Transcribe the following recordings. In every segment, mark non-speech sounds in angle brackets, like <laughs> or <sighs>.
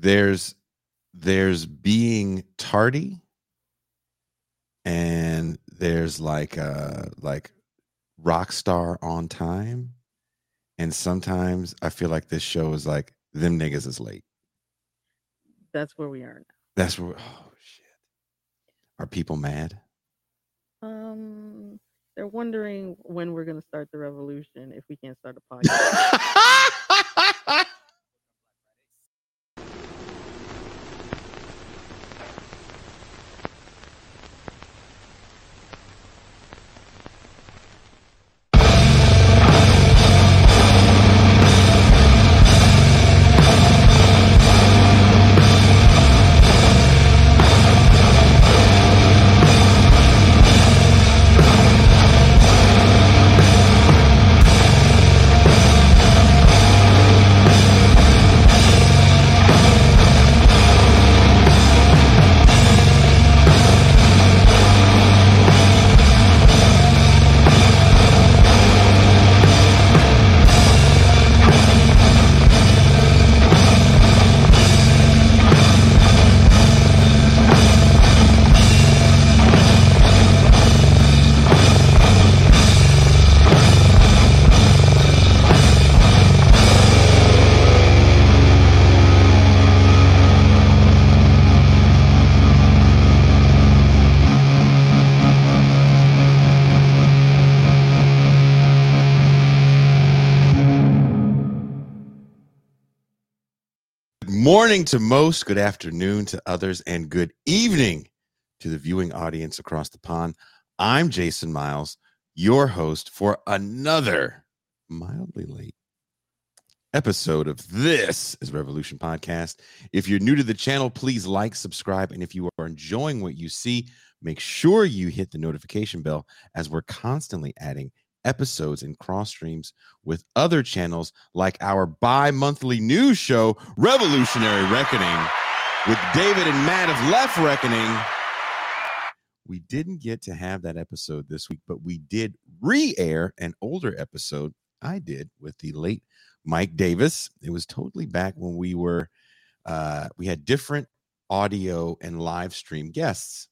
there's there's being tardy and there's like uh like rock star on time and sometimes i feel like this show is like them niggas is late That's where we are now. that's where oh shit are people mad Um, they're wondering when we're gonna start the revolution if we can't start a <laughs> podcast. Morning to most, good afternoon to others, and good evening to the viewing audience across the pond. I'm Jason Miles, your host for another mildly late episode of This is Revolution Podcast. If you're new to the channel, please like, subscribe, and if you are enjoying what you see, make sure you hit the notification bell as we're constantly adding episodes and cross streams with other channels like our bi-monthly news show revolutionary reckoning with david and matt of left reckoning. We didn't get to have that episode this week but we did re-air an older episode i did with the late mike davis. It was totally back when we were uh we had different audio and live stream guests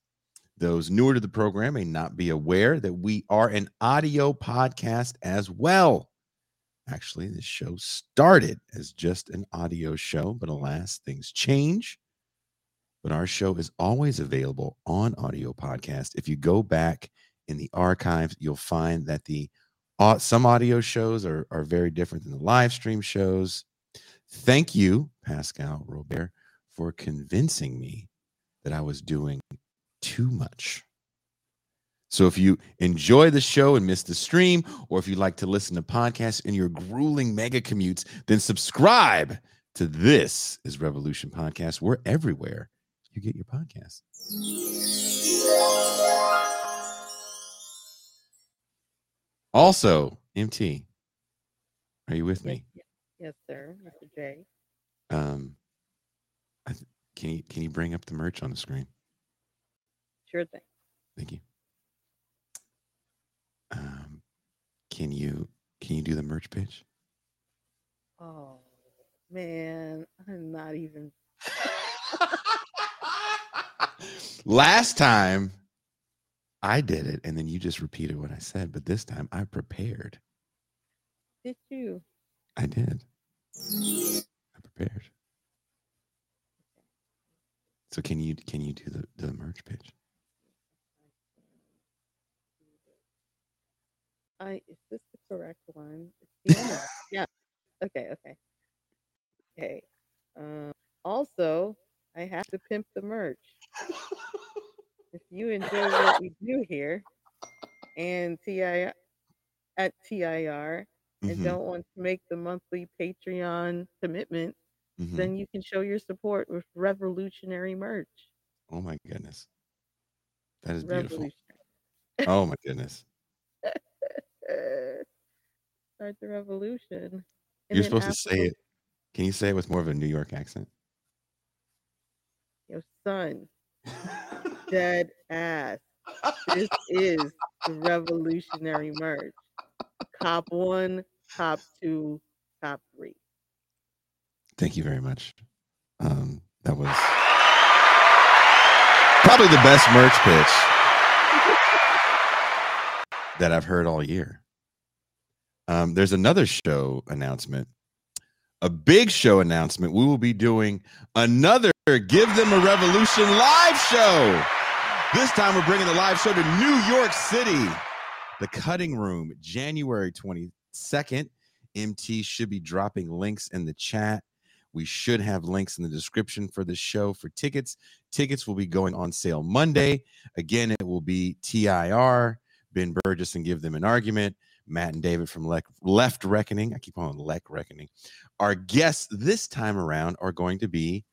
those newer to the program may not be aware that we are an audio podcast as well. Actually, this show started as just an audio show, but alas, things change. But our show is always available on audio podcast. If you go back in the archives, you'll find that the au- some audio shows are, are very different than the live stream shows. Thank you, Pascal Robert, for convincing me that I was doing too much. So if you enjoy the show and miss the stream, or if you like to listen to podcasts in your grueling mega commutes, then subscribe to This is Revolution Podcast. We're everywhere you get your podcasts. Also, MT, are you with me? yes, sir, Mr. J. Um, th- can you can you bring up the merch on the screen? Thing. Thank you. Um, can you can you do the merch pitch? Oh man, I'm not even. <laughs> Last time I did it, and then you just repeated what I said, but this time I prepared. Did you? I did. I prepared. So can you can you do the, the merch pitch? I is this the correct one? It's the other one. <laughs> yeah. Okay. Okay. Okay. Um, also, I have to pimp the merch. if you enjoy what we do here and TI at TIR and Mhm, don't want to make the monthly Patreon commitment, mhm. then you can show your support with revolutionary merch. Oh my goodness, that is beautiful. Oh <laughs> my goodness, Uh, Start the revolution. You're supposed to say it. Can you say it with more of a New York accent? Your son, <laughs> dead ass. This is the revolutionary merch. Top one, top two, top three. Thank you very much. Um, That was probably the best merch pitch that I've heard all year. Um, there's another show announcement, a big show announcement. We will be doing another Give Them a Revolution live show. This time we're bringing the live show to New York City, the Cutting Room, January 22nd. MT should be dropping links in the chat. We should have links in the description for the show for tickets. Tickets will be going on sale Monday. Again, it will be TIR, Ben Burgess, and give them an argument. Matt and David from Le- Left Reckoning. I keep calling Lek Reckoning. Our guests this time around are going to be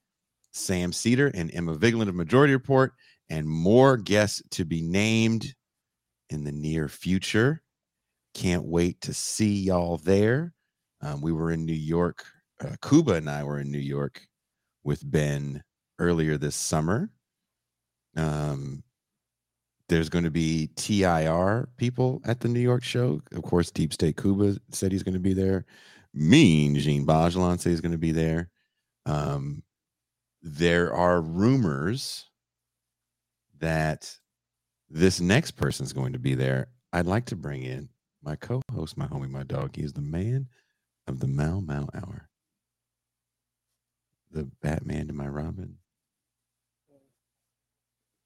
Sam Seder and Emma Vigeland of Majority Report, and more guests to be named in the near future. Can't wait to see y'all there. Um, we were in New York. Uh, Kuba and I were in New York with Ben earlier this summer. Um, there's going to be TIR people at the New York show. Of course, Deep State Cuba said he's going to be there. Mean Jean Bajalan said he's going to be there. Um, there are rumors that this next person is going to be there. I'd like to bring in my co-host, my homie, my dog. He's the man of the Mau Mau Hour, the Batman to my Robin,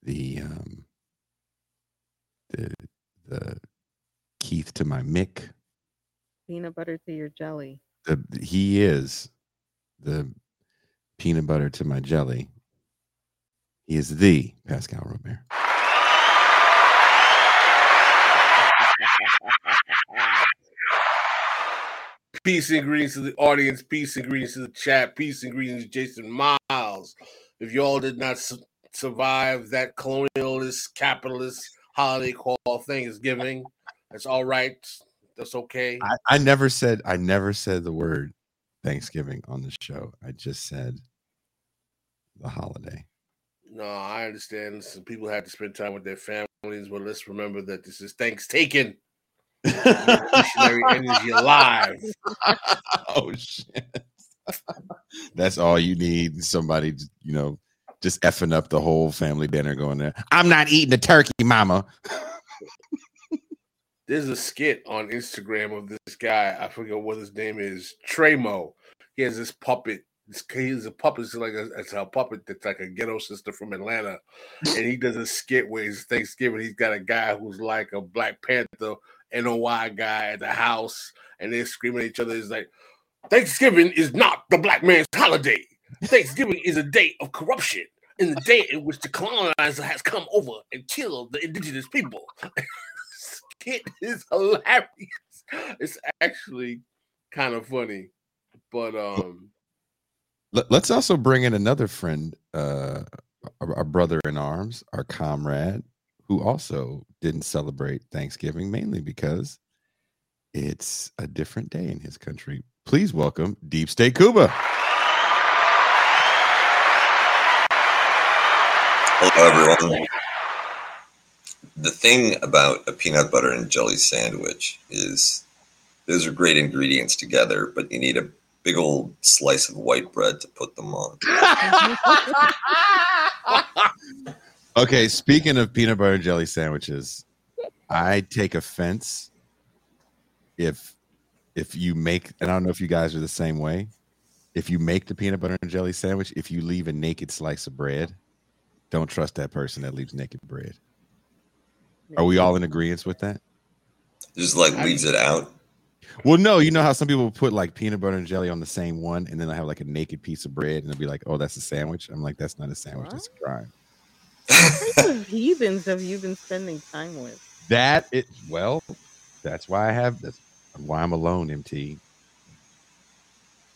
the um, the the Keith to my Mick. Peanut butter to your jelly. The he is the peanut butter to my jelly. He is the Pascal Robert. Peace and greetings to the audience. Peace and greetings to the chat. Peace and greetings to Jason Miles. If y'all did not su- survive that colonialist, capitalist holiday called Thanksgiving, that's all right. That's okay. I, I never said I never said the word Thanksgiving on the show. I just said the holiday. No, I understand. Some people have to spend time with their families, but let's remember that this is Thanks Taken. <laughs> Energy alive. oh shit. <laughs> That's all you need. Somebody, you know, just effing up the whole family dinner going there. I'm not eating the turkey, mama. There's a skit on Instagram of this guy. I forget what his name is. Tremo. He has this puppet. He's a puppet. It's like a, it's a puppet that's like a ghetto sister from Atlanta, and he does a skit where it's Thanksgiving. He's got a guy who's like a Black Panther NOI guy at the house, and they're screaming at each other. It's like Thanksgiving is not the black man's holiday. Thanksgiving is a day of corruption, and the day in which the colonizer has come over and killed the indigenous people. <laughs> Skit is hilarious. It's actually kind of funny, but um, Let, us also bring in another friend, uh, our brother in arms, our comrade, who also didn't celebrate Thanksgiving, mainly because it's a different day in his country. Please welcome Deep State Cuba. Hello, everyone. The thing about a peanut butter and jelly sandwich is those are great ingredients together, but you need a big old slice of white bread to put them on. <laughs> Okay, speaking of peanut butter and jelly sandwiches, I take offense if if you make and I don't know if you guys are the same way. If you make the peanut butter and jelly sandwich, if you leave a naked slice of bread, don't trust that person that leaves naked bread. Are we all in agreement with that? Just like leaves it out. Well, no, you know how some people put like peanut butter and jelly on the same one, and then I have like a naked piece of bread, and they'll be like, "Oh, that's a sandwich." I'm like, "That's not a sandwich. That's a crime." What type of heathens have you been spending time with? That it well, that's why I have this. why I'm alone, MT.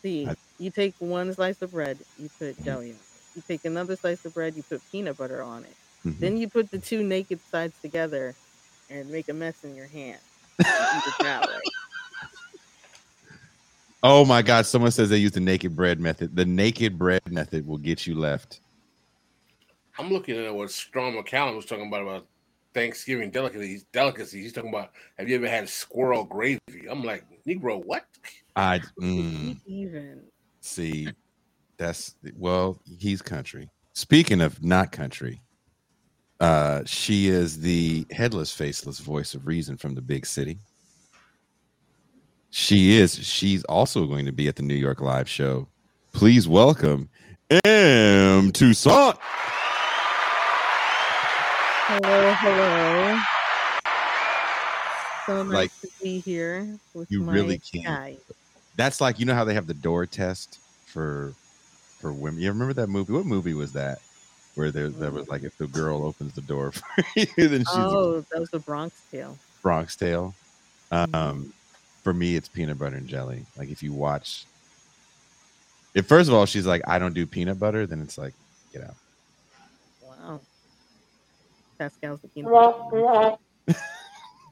See, I- you take one slice of bread, you put jelly on it. You take another slice of bread, you put peanut butter on it. Mhm. Then you put the two naked sides together and make a mess in your hand. You eat it that way. Oh my God! Someone says they use the naked bread method. The naked bread method will get you left. I'm looking at what Strong McCallum was talking about about Thanksgiving delicacies. Delicacies. He's talking about have you ever had squirrel gravy? I'm like, Negro, what? I mm, even. see. That's well, he's country. Speaking of not country, uh, she is the headless, faceless voice of reason from the big city. She is. She's also going to be at the New York Live show. Please welcome M Toussaint. Hello, hello. So nice Like, to be here with you my really can't. That's like you know how they have the door test for for women. You remember that movie? What movie was that? Where there that was like if the girl opens the door <laughs> for you, then she's a Oh, that was the Bronx Tale. Bronx Tale. Mhm. Um, for me, it's peanut butter and jelly. Like if you watch, if first of all she's like, I don't do peanut butter, then it's like, get out. Wow. Pascal's the peanut butter. <laughs>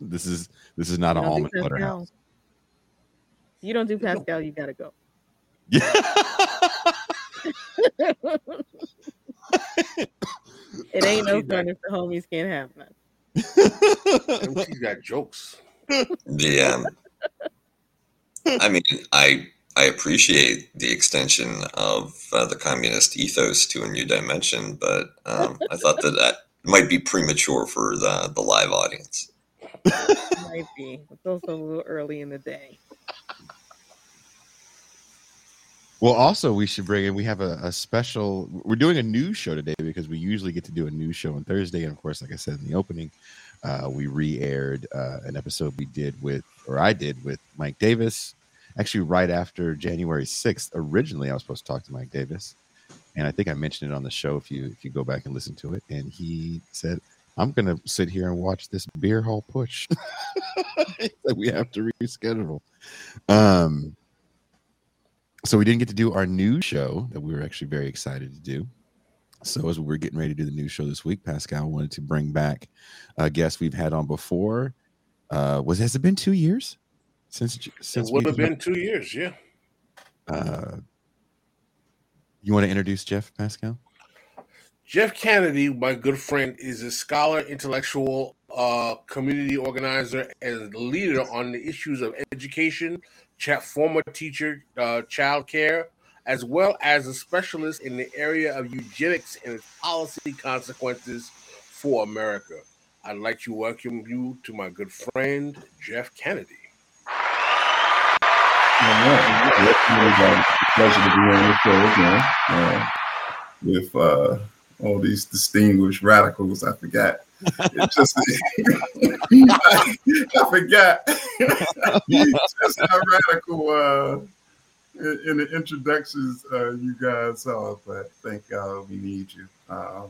This is this is not You an don't do almond butter Pascal? house. You don't do Pascal, you gotta go. <laughs> Yeah. <laughs> It ain't no fun if the homies can't have none. MC's got jokes. The um, I mean, I I appreciate the extension of uh, the communist ethos to a new dimension, but um, I thought that that might be premature for the the live audience. Might be. It's also a little early in the day. Well, also we should bring in. We have a, a special. We're doing a news show today because we usually get to do a news show on Thursday, and of course, like I said in the opening, uh, we re-aired uh, an episode we did with, or I did with Mike Davis. Actually, right after January sixth. Originally, I was supposed to talk to Mike Davis, and I think I mentioned it on the show. If you if you go back and listen to it, and he said, "I'm going to sit here and watch this beer hall putsch." <laughs> that we have to reschedule. Um, so we didn't get to do our new show that we were actually very excited to do. So as we were getting ready to do the new show this week, Pascal wanted to bring back a guest we've had on before. Uh, was has it been two years since since It would have been two years, yeah. Uh, you want to introduce Jeff Pascal? Jeff Kennedy, my good friend, is a scholar, intellectual, uh, community organizer, and leader on the issues of education, former teacher, uh, child care, as well as a specialist in the area of eugenics and its policy consequences for America. I'd like to welcome you to my good friend, Jeff Kennedy. A pleasure to be on the show again uh, with uh, all these distinguished radicals. I forgot. It's just <laughs> I, I forgot just how radical uh, in, in the introductions uh, you guys are. But thank God we need you. Uh,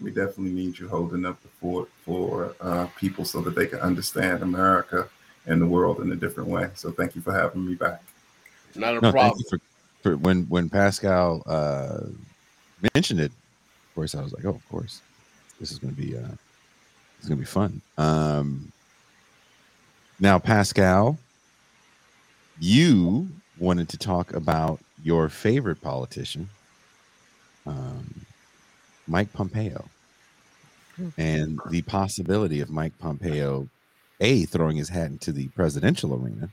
we definitely need you holding up the fort for uh, people so that they can understand America and the world in a different way. So thank you for having me back. Not a No, thank problem. you for, for when when Pascal uh, mentioned it. Of course, I was like, oh, of course, this is going to be uh, it's going to be fun. Um, now, Pascal, you wanted to talk about your favorite politician, um, Mike Pompeo, and the possibility of Mike Pompeo, a throwing his hat into the presidential arena,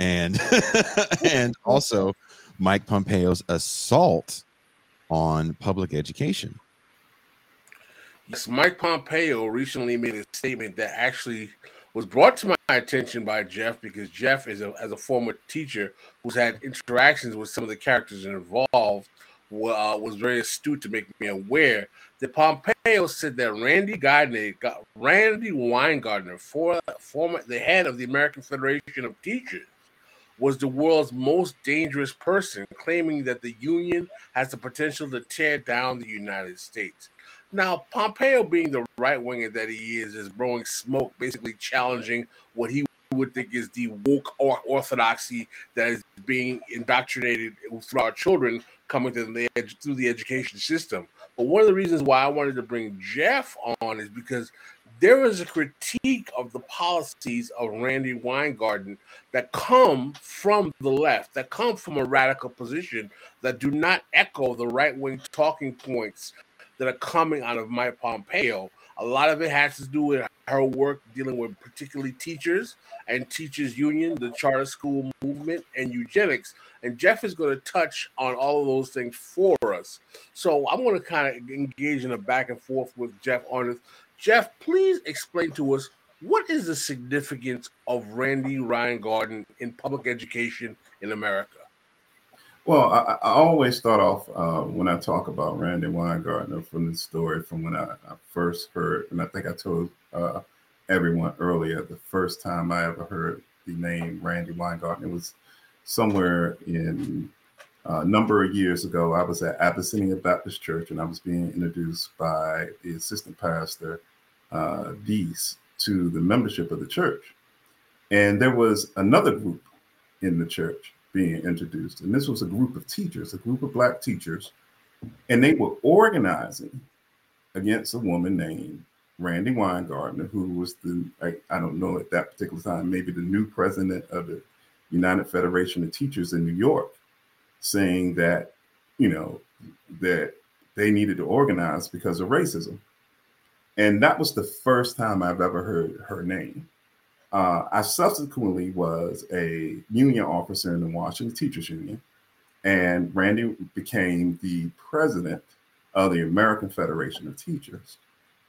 and <laughs> and also Mike Pompeo's assault on public education. Yes, Mike Pompeo recently made a statement that actually was brought to my attention by Jeff because Jeff is a as a former teacher who's had interactions with some of the characters involved uh, was very astute to make me aware that Pompeo said that Randy Gardner, got Randy Weingartner, for, former the head of the American Federation of Teachers, was the world's most dangerous person, claiming that the union has the potential to tear down the United States. Now, Pompeo, being the right winger that he is, is blowing smoke, basically challenging what he would think is the woke or orthodoxy that is being indoctrinated through our children coming the through the education system. But one of the reasons why I wanted to bring Jeff on is because there is a critique of the policies of Randi Weingarten that come from the left, that come from a radical position that do not echo the right wing talking points that are coming out of Mike Pompeo. A lot of it has to do with her work dealing with particularly teachers and teachers union, the charter school movement, and eugenics. And Jeff is going to touch on all of those things for us. So I'm going to kind of engage in a back and forth with Jeff on this. Jeff, please explain to us what is the significance of Randi Weingarten in public education in America? Well, I, I always start off uh, when I talk about Randi Weingarten from the story from when I, I first heard, and I think I told uh, everyone earlier the first time I ever heard the name Randi Weingarten. It was somewhere in uh, a number of years ago. I was at Abyssinian Baptist Church, and I was being introduced by the assistant pastor, uh, Deese, to the membership of the church. And there was another group in the church being introduced. And this was a group of teachers, a group of Black teachers. And they were organizing against a woman named Randi Weingarten, who was the, I, I don't know at that particular time, maybe the new president of the United Federation of Teachers in New York, saying that, you know, that they needed to organize because of racism. And that was the first time I've ever heard her name. Uh, I subsequently was a union officer in the Washington Teachers Union, and Randi became the president of the American Federation of Teachers.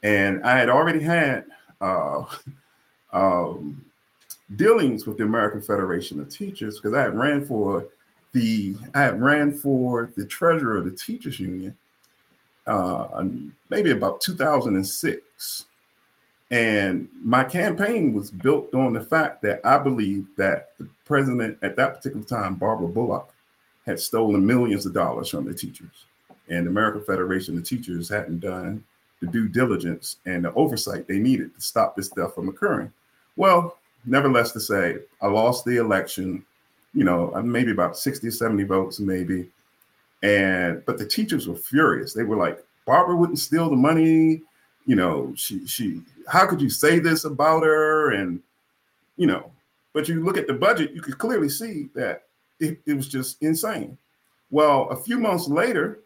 And I had already had uh, <laughs> um, dealings with the American Federation of Teachers because I had ran for the I had ran for the treasurer of the Teachers Union uh, maybe about 2006. And my campaign was built on the fact that I believed that the president at that particular time, Barbara Bullock, had stolen millions of dollars from the teachers. And the American Federation of Teachers hadn't done the due diligence and the oversight they needed to stop this stuff from occurring. Well, nevertheless, to say, I lost the election, you know, uh, maybe about 60 or 70 votes, maybe. And but the teachers were furious. They were like, Barbara wouldn't steal the money. You know, she she how could you say this about her? And you know, but you look at the budget, you could clearly see that it, it was just insane. Well, a few months later,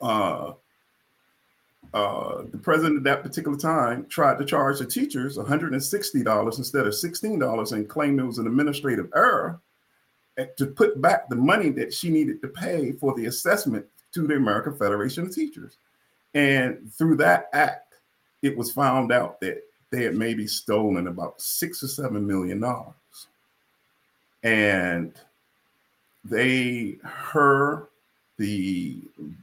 uh, uh, the president at that particular time tried to charge the teachers $160 instead of $16 and claimed it was an administrative error to put back the money that she needed to pay for the assessment to the American Federation of Teachers. And through that act, it was found out that they had maybe stolen about six or seven million dollars. And they, her, the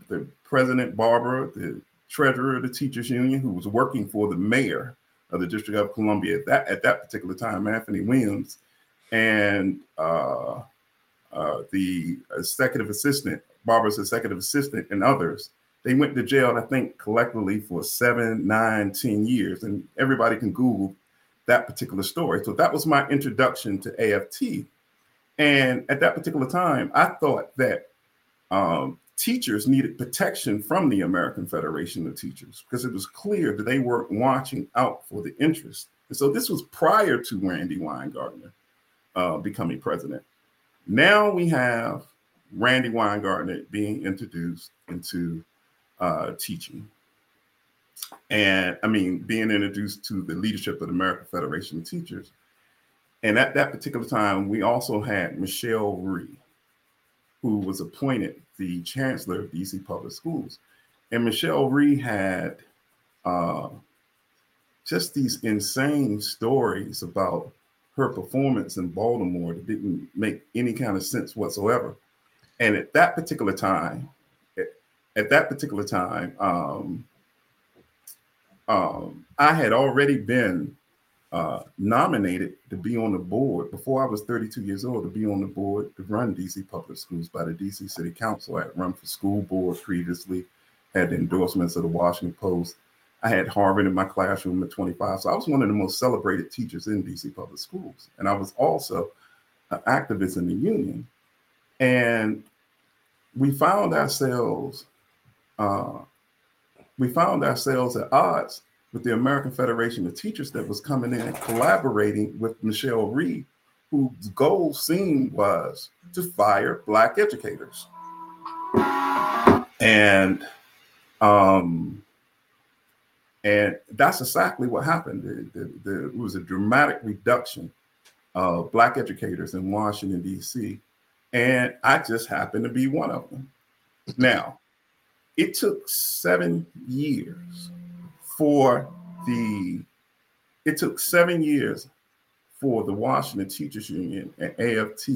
the president Barbara, the treasurer of the teachers union, who was working for the mayor of the District of Columbia at that at that particular time, Anthony Williams, and uh, uh, the executive assistant, Barbara's executive assistant, and others. They went to jail, I think, collectively for seven, nine, ten years. And everybody can Google that particular story. So that was my introduction to AFT. And at that particular time, I thought that um, teachers needed protection from the American Federation of Teachers because it was clear that they weren't watching out for the interest. And so this was prior to Randi Weingarten uh, becoming president. Now we have Randi Weingarten being introduced into uh, teaching. And I mean, being introduced to the leadership of the American Federation of Teachers. And at that particular time, we also had Michelle Rhee, who was appointed the chancellor of DC Public Schools. And Michelle Rhee had uh, just these insane stories about her performance in Baltimore that didn't make any kind of sense whatsoever. And at that particular time, at, that particular time, um, um, I had already been uh, nominated to be on the board before I was 32 years old to be on the board to run DC Public Schools by the DC City Council. I had run for school board previously, had endorsements of the Washington Post, I had Harvard in my classroom at 25. So I was one of the most celebrated teachers in DC public schools. And I was also an activist in the union. And we found ourselves, uh, we found ourselves at odds with the American Federation of Teachers that was coming in and collaborating with Michelle Rhee, whose goal seemed was to fire Black educators. And um, And that's exactly what happened. The, the, the, it was a dramatic reduction of Black educators in Washington, D.C. And I just happened to be one of them. Now, it took seven years for the, it took seven years for the Washington Teachers Union and AFT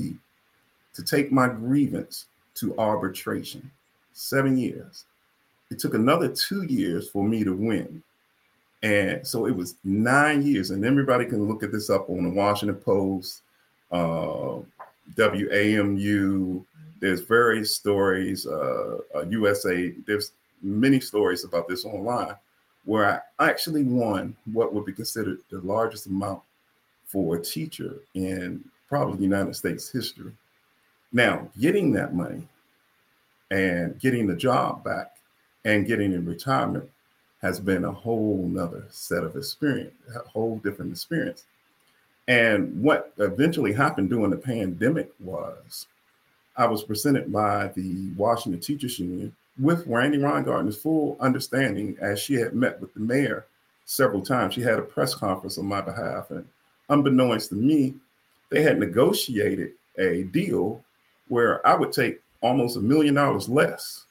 to take my grievance to arbitration. Seven years. It took another two years for me to win. And so it was nine years. And everybody can look at this up on the Washington Post, uh, WAMU. There's various stories, uh, uh, USA. There's many stories about this online where I actually won what would be considered the largest amount for a teacher in probably United States history. Now, getting that money and getting the job back and getting in retirement has been a whole nother set of experience, a whole different experience. And what eventually happened during the pandemic was I was presented by the Washington Teachers Union with Randi Weingarten's full understanding as she had met with the mayor several times. She had a press conference on my behalf, and unbeknownst to me, they had negotiated a deal where I would take almost a million dollars less,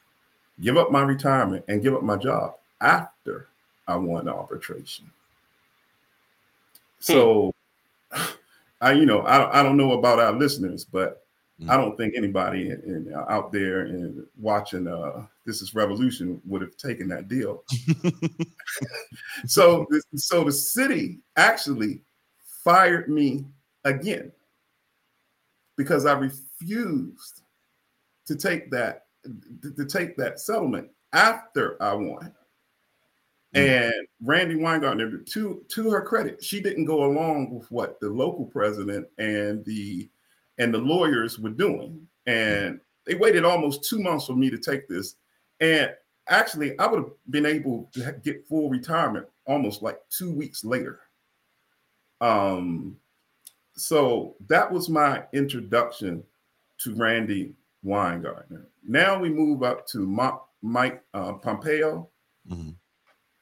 give up my retirement, and give up my job after I won arbitration. Hmm. So, <sighs> I, you know, I, I don't know about our listeners, but mm. I don't think anybody in, in, out there and watching uh, This Is Revolution would have taken that deal. <laughs> so, so the city actually fired me again because I refused to take that to take that settlement after I won. Mm-hmm. And Randi Weingarten, to to her credit, she didn't go along with what the local president and the and the lawyers were doing. And they waited almost two months for me to take this. And actually, I would have been able to get full retirement almost like two weeks later. Um, so that was my introduction to Randi Weingarten. Now we move up to Mike uh, Pompeo mm-hmm.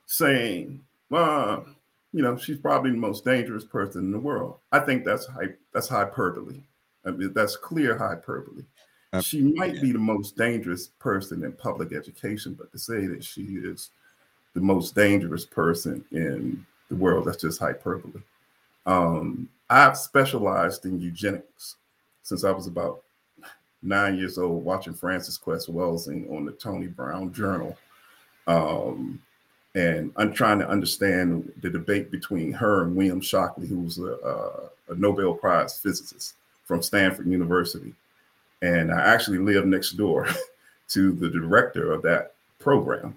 saying, well, you know, she's probably the most dangerous person in the world. I think that's hy- that's hyperbole. I mean, that's clear hyperbole. Uh, she might yeah. be the most dangerous person in public education, but to say that she is the most dangerous person in the world, that's just hyperbole. Um, I've specialized in eugenics since I was about nine years old, watching Frances Cress Welsing on the Tony Brown Journal. Um, and I'm trying to understand the debate between her and William Shockley, who was a, a Nobel Prize physicist from Stanford University. And I actually lived next door <laughs> to the director of that program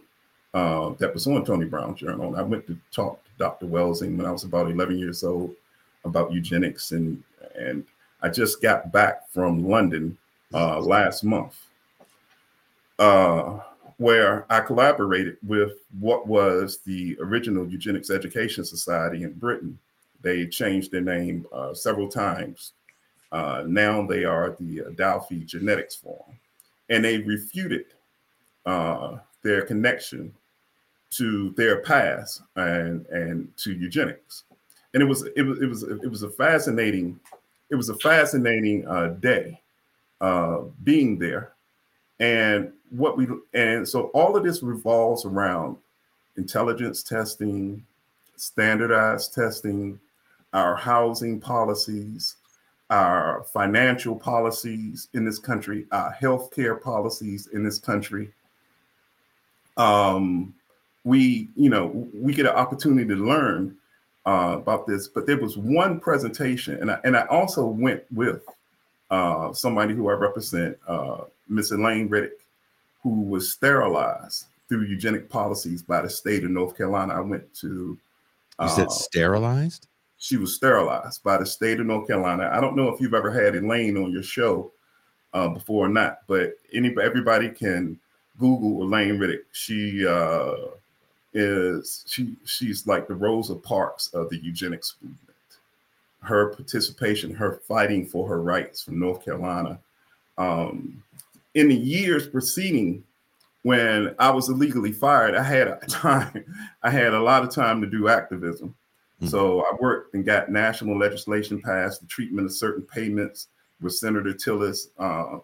uh, that was on Tony Brown Journal. And I went to talk to Dr. Welsing when I was about 11 years old about eugenics, and and I just got back from London uh, last month, uh, where I collaborated with what was the original Eugenics Education Society in Britain. They changed their name uh, several times. Uh, now they are the Adelphi Genetics Forum, and they refuted uh, their connection to their past and and to eugenics. And it was it was it was it was a fascinating it was a fascinating uh, day uh, being there, and what we and so all of this revolves around intelligence testing, standardized testing, our housing policies, our financial policies in this country, our healthcare policies in this country. Um, we, you know, we get an opportunity to learn uh, about this, but there was one presentation, and I, and I also went with uh, somebody who I represent, uh, Miss Elaine Riddick, who was sterilized through eugenic policies by the state of North Carolina. I went to. you said uh, sterilized? She was sterilized by the state of North Carolina. I don't know if you've ever had Elaine on your show uh, before or not, but anybody, everybody can Google Elaine Riddick. She uh, is she she's like the Rosa Parks of the eugenics movement. Her participation, her fighting for her rights from North Carolina. Um, in the years preceding when I was illegally fired, I had a <laughs> time, I had a lot of time to do activism. Mhm. So I worked and got national legislation passed, the treatment of certain payments with Senator Tillis, uh,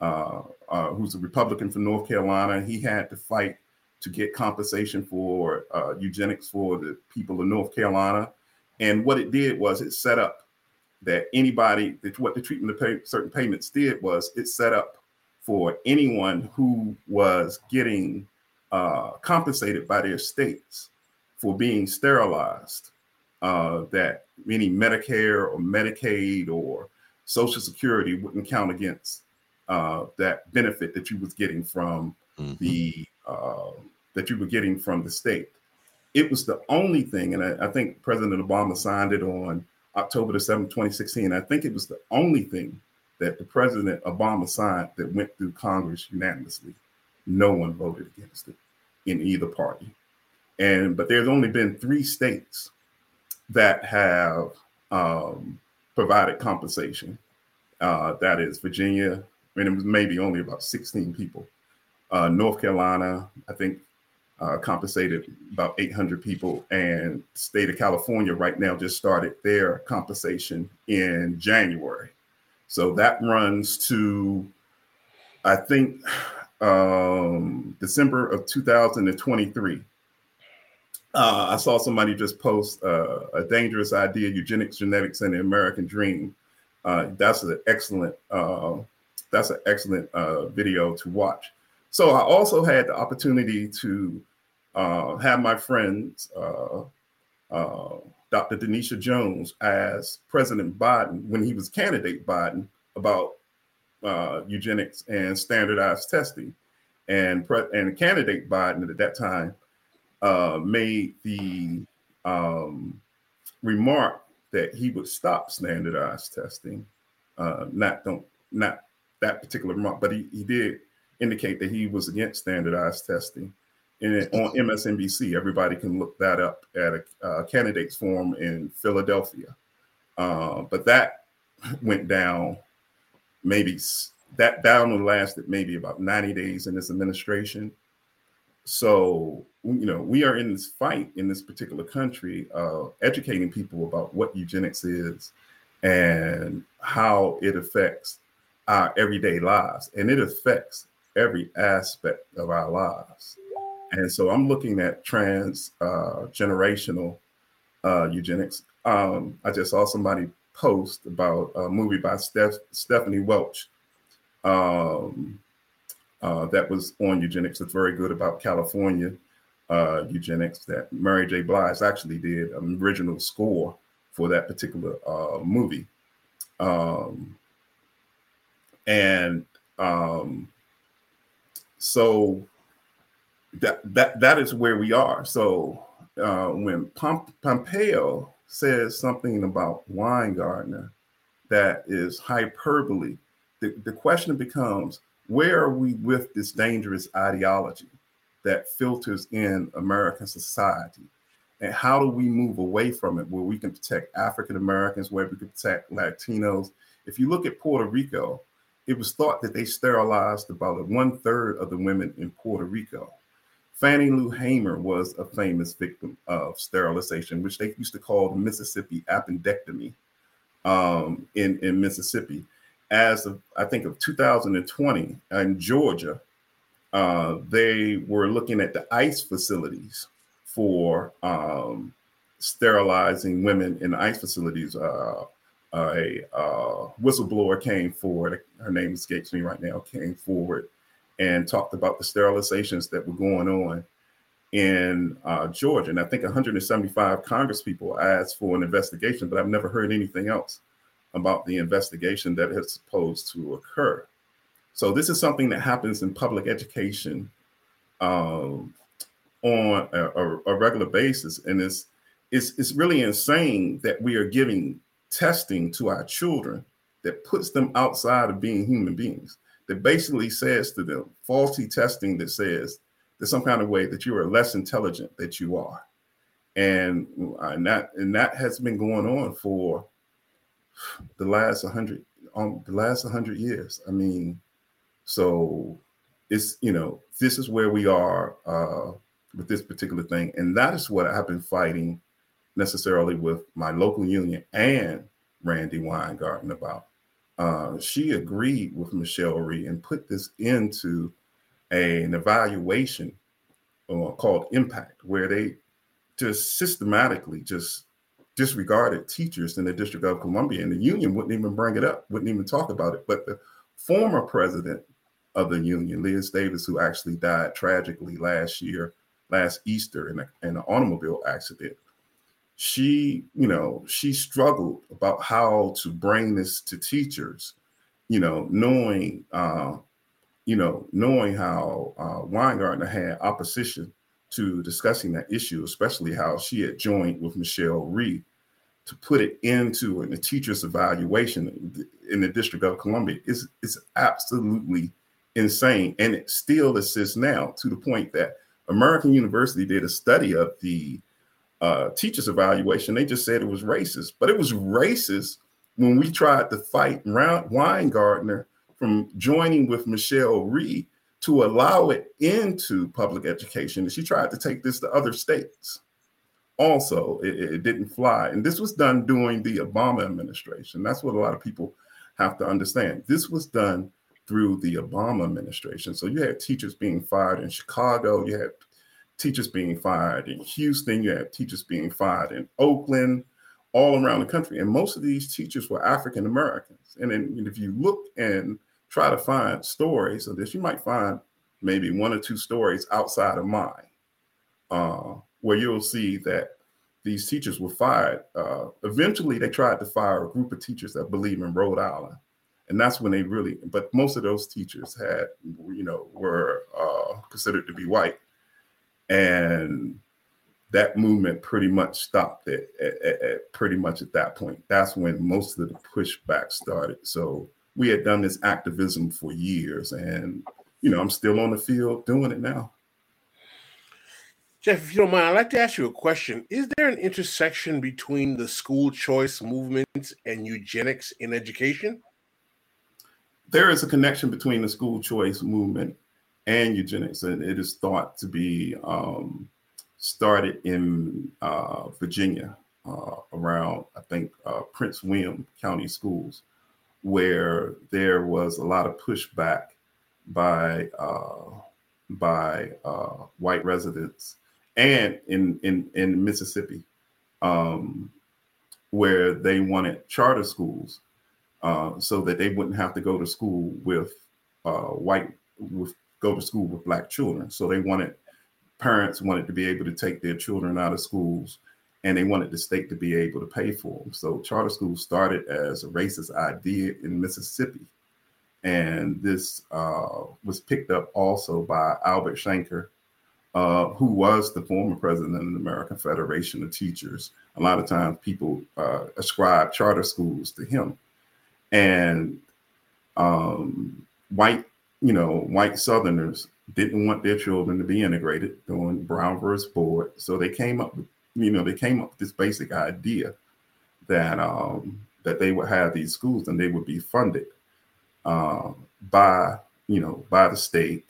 uh, uh, who's a Republican from North Carolina. He had to fight to get compensation for uh, eugenics for the people of North Carolina. And what it did was it set up that anybody, that what the treatment of pay, certain payments did was it set up for anyone who was getting uh, compensated by their states for being sterilized, uh, that any Medicare or Medicaid or Social Security wouldn't count against uh, that benefit that you was getting from Mhm. the uh, that you were getting from the state. It was the only thing, and I, I think President Obama signed it on October the 7th, 2016. I think it was the only thing that the President Obama signed that went through Congress unanimously. No one voted against it in either party. And but there's only been three states that have um, provided compensation. Uh, that is Virginia, and it was maybe only about 16 people. Uh, North Carolina, I think, uh, compensated about 800 people, and state of California right now just started their compensation in January. So that runs to, I think, um, December of 2023. Uh, I saw somebody just post uh, a dangerous idea: eugenics, genetics, and the American dream. Uh, that's an excellent. Uh, that's an excellent uh, video to watch. So I also had the opportunity to uh, have my friends, Dr. Denisha Jones, as President Biden when he was candidate Biden about eugenics and standardized testing, and pre- and candidate Biden at that time uh, made the um, remark that he would stop standardized testing. Uh, not don't not that particular remark, but he, he did indicate that he was against standardized testing. And on MSNBC, everybody can look that up at a uh, candidates forum in Philadelphia. Uh, but that <laughs> went down maybe that down lasted maybe about 90 days in this administration. So, you know, we are in this fight in this particular country, uh, educating people about what eugenics is and how it affects our everyday lives. And it affects every aspect of our lives. And so I'm looking at trans uh, generational uh, eugenics. Um, I just saw somebody post about a movie by Steph- Stephanie Welch um, uh, that was on eugenics. It's very good about California uh, eugenics that Mary J. Blige actually did an original score for that particular uh, movie. Um, and um, so that that that is where we are. So uh, when Pom- Pompeo says something about Weingartner that is hyperbole, the, the question becomes where are we with this dangerous ideology that filters in American society? And how do we move away from it where we can protect African Americans, where we can protect Latinos? If you look at Puerto Rico, it was thought that they sterilized about one third of the women in Puerto Rico. Fannie Lou Hamer was a famous victim of sterilization, which they used to call the Mississippi appendectomy um, in, in Mississippi. As of, I think, of 2020 in Georgia, uh, they were looking at the ICE facilities for um, sterilizing women in ICE facilities. Uh, a uh, whistleblower came forward, her name escapes me right now, came forward and talked about the sterilizations that were going on in uh, Georgia. And I think 175 Congress people asked for an investigation, but I've never heard anything else about the investigation that is supposed to occur. So this is something that happens in public education um, on a, a, a regular basis, and it's, it's it's really insane that we are giving testing to our children that puts them outside of being human beings. That basically says to them faulty testing that says there's some kind of way that you are less intelligent that you are, and and that and that has been going on for the last 100 um, the last 100 years. I mean, so it's you know this is where we are uh, with this particular thing, and that is what I've been fighting necessarily with my local union and Randi Weingarten about. Uh, she agreed with Michelle Rhee and put this into a, an evaluation uh, called Impact, where they just systematically just disregarded teachers in the District of Columbia, and the union wouldn't even bring it up, wouldn't even talk about it. But the former president of the union, Liz Davis, who actually died tragically last year, last Easter in, a, in an automobile accident, she, you know, she struggled about how to bring this to teachers, you know, knowing, uh, you know, knowing how uh, Weingarten had opposition to discussing that issue, especially how she had joined with Michelle Rhee to put it into a teacher's evaluation in the District of Columbia. Is is absolutely insane, and it still exists now to the point that American University did a study of the uh, teachers evaluation, they just said it was racist. But it was racist when we tried to fight Weingarten from joining with Michelle Rhee to allow it into public education. And she tried to take this to other states. Also, it, it didn't fly. And this was done during the Obama administration. That's what a lot of people have to understand. This was done through the Obama administration. So you had teachers being fired in Chicago, you had teachers being fired in Houston, you had teachers being fired in Oakland, all around the country. And most of these teachers were African Americans. And if you look and try to find stories of this, you might find maybe one or two stories outside of mine, uh, where you'll see that these teachers were fired. Uh, eventually, they tried to fire a group of teachers that believe in Rhode Island. And that's when they really, but most of those teachers had, you know, were uh, considered to be white and that movement pretty much stopped at, at, at, pretty much at that point. That's when most of the pushback started. So we had done this activism for years, and you know I'm still on the field doing it now. Jeff, if you don't mind, I'd like to ask you a question. Is there an intersection between the school choice movement and eugenics in education? There is a connection between the school choice movement and eugenics, and it is thought to be um, started in uh, Virginia uh, around, I think, uh, Prince William County Schools, where there was a lot of pushback by uh, by uh, white residents, and in in in Mississippi, um, where they wanted charter schools uh, so that they wouldn't have to go to school with white with go to school with black children. So they wanted parents wanted to be able to take their children out of schools and they wanted the state to be able to pay for them. So charter schools started as a racist idea in Mississippi. And this uh, was picked up also by Albert Shanker, uh, who was the former president of the American Federation of Teachers. A lot of times people uh, ascribe charter schools to him. And um, white you know, white Southerners didn't want their children to be integrated during Brown versus Board. So they came up with, you know, they came up with this basic idea that um, that they would have these schools and they would be funded uh, by, you know, by the state.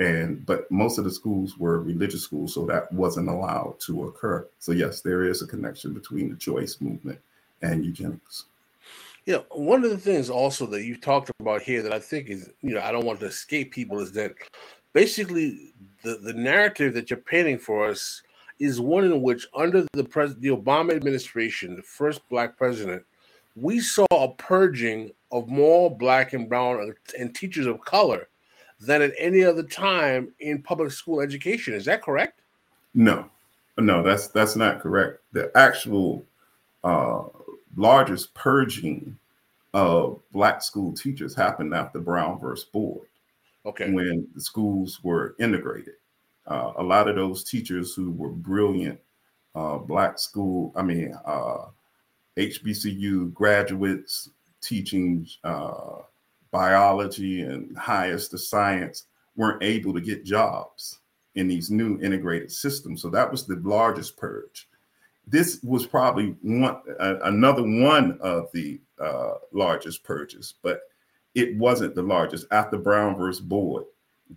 And but most of the schools were religious schools, so that wasn't allowed to occur. So yes, there is a connection between the choice movement and eugenics. You know, one of the things also that you talked about here that I think is, you know, I don't want to escape people is that basically the, the narrative that you're painting for us is one in which under the pres- the Obama administration, the first black president, we saw a purging of more black and brown and teachers of color than at any other time in public school education. Is that correct? No, no, that's that's not correct. The actual uh, largest purging of black school teachers happened after Brown versus Board. Okay. When the schools were integrated. Uh, a lot of those teachers who were brilliant uh, black school, I mean, uh, HBCU graduates teaching uh, biology and highest of science weren't able to get jobs in these new integrated systems. So that was the largest purge this was probably one uh, another one of the uh, largest purges, but it wasn't the largest. After Brown versus Board,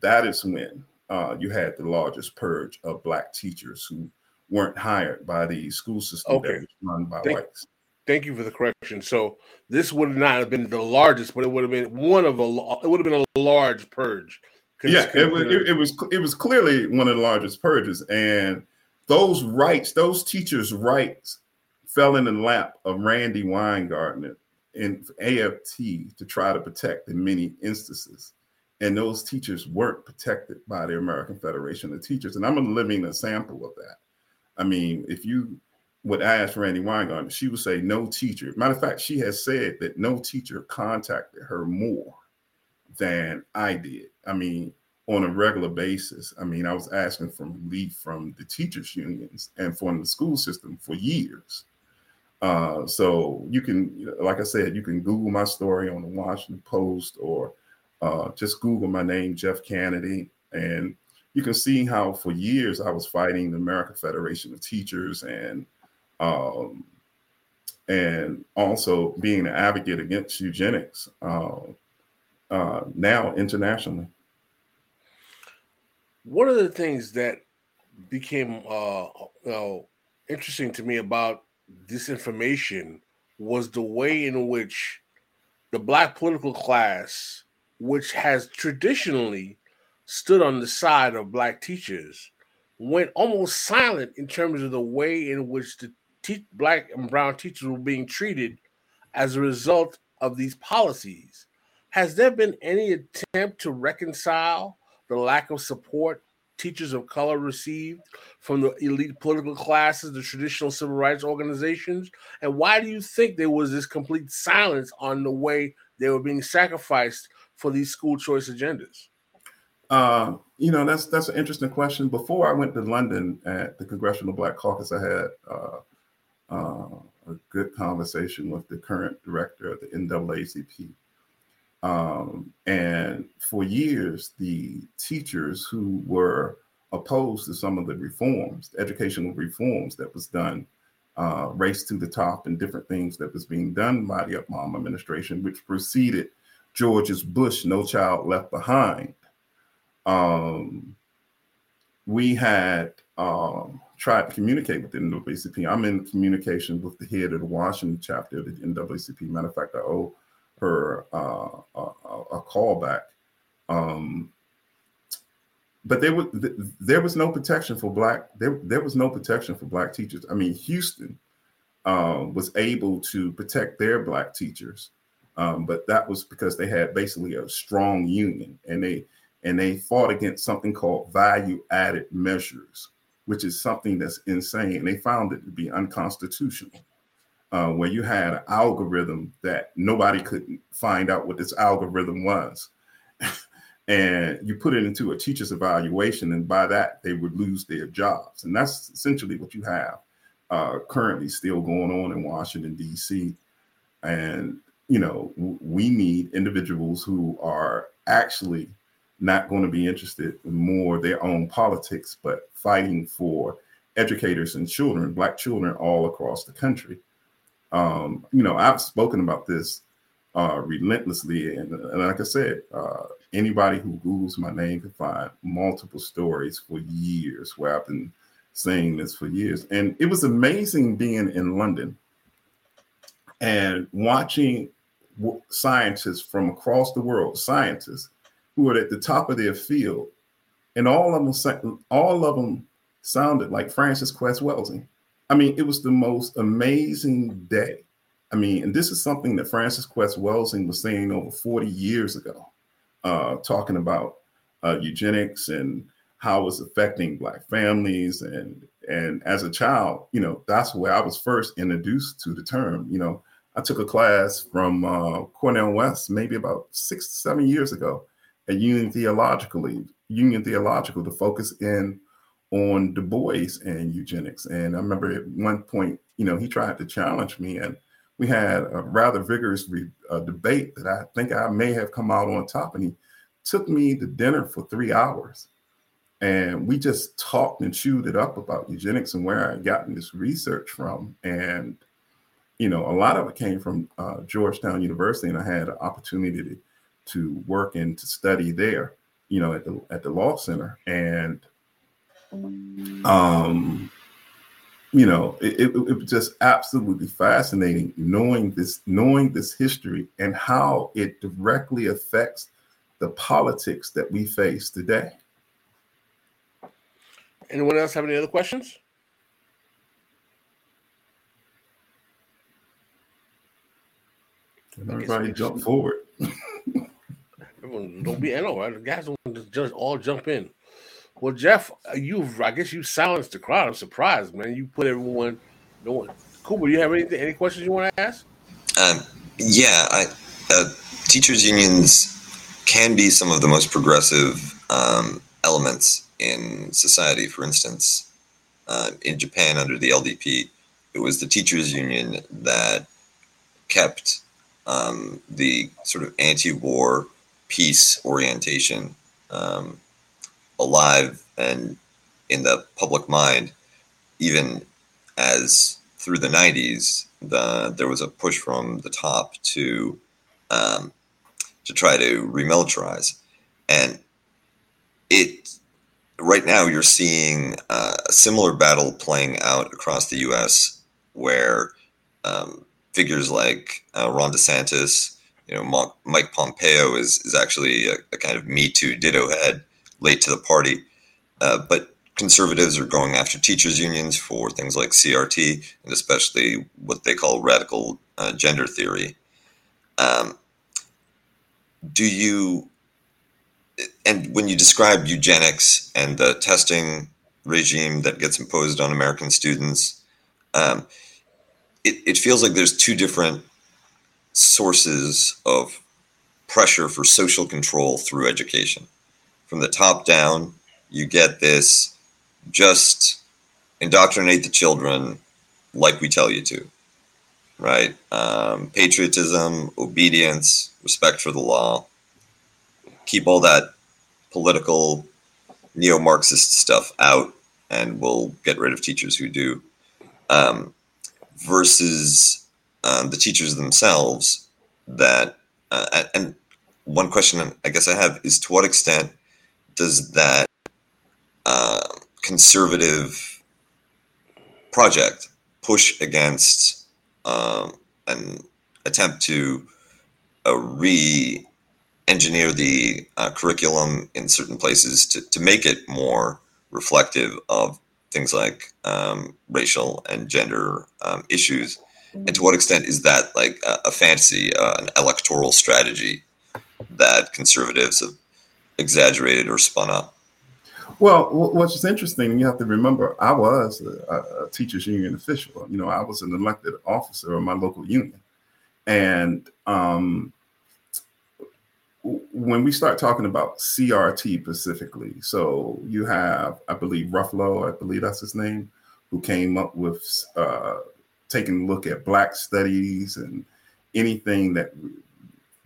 that is when uh, you had the largest purge of black teachers who weren't hired by the school system Okay. that was run by Thank- whites. Thank you for the correction. So this would not have been the largest, but it would have been one of a. It would have been a large purge. Yeah, it was, it, it was it was clearly one of the largest purges, and those rights, those teachers' rights, fell in the lap of Randi Weingarten in AFT to try to protect in many instances, and those teachers weren't protected by the American Federation of Teachers, and I'm a living example of that. I mean, if you would ask Randi Weingarten, she would say no teacher. Matter of fact, she has said that no teacher contacted her more than I did. I mean, on a regular basis. I mean, I was asking for relief from the teachers' unions and from the school system for years. Uh, so you can, like I said, you can Google my story on the Washington Post or uh, just Google my name, Jeff Kennedy, and you can see how for years I was fighting the American Federation of Teachers and um, and also being an advocate against eugenics uh, uh, now internationally. One of the things that became uh, uh, interesting to me about this information was the way in which the black political class, which has traditionally stood on the side of black teachers, went almost silent in terms of the way in which the te- black and brown teachers were being treated as a result of these policies. Has there been any attempt to reconcile the lack of support teachers of color received from the elite political classes, the traditional civil rights organizations? And why do you think there was this complete silence on the way they were being sacrificed for these school choice agendas? Uh, you know, that's that's an interesting question. Before I went to London at the Congressional Black Caucus, I had uh, uh, a good conversation with the current director of the NAACP. Um, and for years, the teachers who were opposed to some of the reforms, the educational reforms that was done, uh, race to the top, and different things that was being done by the Obama administration, which preceded George's Bush "No Child Left Behind." Um, we had um, tried to communicate with the NAACP. I'm in communication with the head of the Washington chapter of the NAACP. Matter of fact, I owe her uh, a, a, a call back. Um, but there was th- there was no protection for black there there was no protection for black teachers. I mean, Houston uh, was able to protect their black teachers, um, but that was because they had basically a strong union, and they and they fought against something called value added measures, which is something that's insane. They found it to be unconstitutional uh, where you had an algorithm that nobody could find out what this algorithm was. <laughs> and you put it into a teacher's evaluation, and by that, they would lose their jobs. And that's essentially what you have uh, currently still going on in Washington, D.C. And, you know, w- we need individuals who are actually not going to be interested in more their own politics, but fighting for educators and children, Black children all across the country um, you know, I've spoken about this uh, relentlessly, and, and like I said, uh, anybody who Google's my name can find multiple stories for years where I've been saying this for years. And it was amazing being in London and watching w- scientists from across the world, scientists who are at the top of their field, and all of them, all of them sounded like Frances Cress Welsing. I mean, it was the most amazing day. I mean, and this is something that Frances Cress Welsing was saying over 40 years ago, uh, talking about uh, eugenics and how it's affecting Black families. And and as a child, you know, that's where I was first introduced to the term. You know, I took a class from uh, Cornel West maybe about six, seven years ago at Union Theological Union Theological to focus in on Du Bois and eugenics. And I remember at one point, you know, he tried to challenge me, and we had a rather vigorous re- uh, debate that I think I may have come out on top. And he took me to dinner for three hours. And we just talked and chewed it up about eugenics and where I had gotten this research from. And, you know, a lot of it came from uh, Georgetown University, and I had an opportunity to, to work and to study there you know, at the at the law center, and um, you know, it, it, it was just absolutely fascinating knowing this, knowing this history and how it directly affects the politics that we face today. Anyone else have any other questions? Everybody jump forward. <laughs> Everyone don't be I know? Guys don't just all jump in. Well, Jeff, you I guess you silenced the crowd. I'm surprised, man. You put everyone no one. Cooper, do you have anything any questions you want to ask? Um, yeah, I, uh, teachers unions can be some of the most progressive um, elements in society. For instance, uh, in Japan under the LDP, it was the teachers union that kept um, the sort of anti-war peace orientation um, alive and in the public mind, even as through the 90s, the, there was a push from the top to um, to try to remilitarize, and it right now you're seeing uh, a similar battle playing out across the U.S. where um, figures like uh, Ron DeSantis, you know, Mike Pompeo is is actually a, a kind of Me Too ditto head, late to the party, uh, but conservatives are going after teachers unions for things like CRT and especially what they call radical uh, gender theory. Um, do you, and when you describe eugenics and the testing regime that gets imposed on American students, um, it, it feels like there's two different sources of pressure for social control through education. From the top down, you get this just indoctrinate the children like we tell you to, right? Um, patriotism, obedience, respect for the law. Keep all that political neo Marxist stuff out, and we'll get rid of teachers who do. Um, versus um, the teachers themselves that, uh, and one question I guess I have is to what extent does that uh, conservative project push against um, an attempt to uh, re engineer the uh, curriculum in certain places to, to make it more reflective of things like um, racial and gender um, issues? And to what extent is that like a, a fantasy uh, an electoral strategy that conservatives have exaggerated or spun up well, what's interesting, you have to remember, I was a, a, teachers union official. You know, I was an elected officer of my local union, and um, when we start talking about CRT specifically, so you have, I believe, Ruffalo, I believe that's his name, who came up with uh, taking a look at Black studies and anything that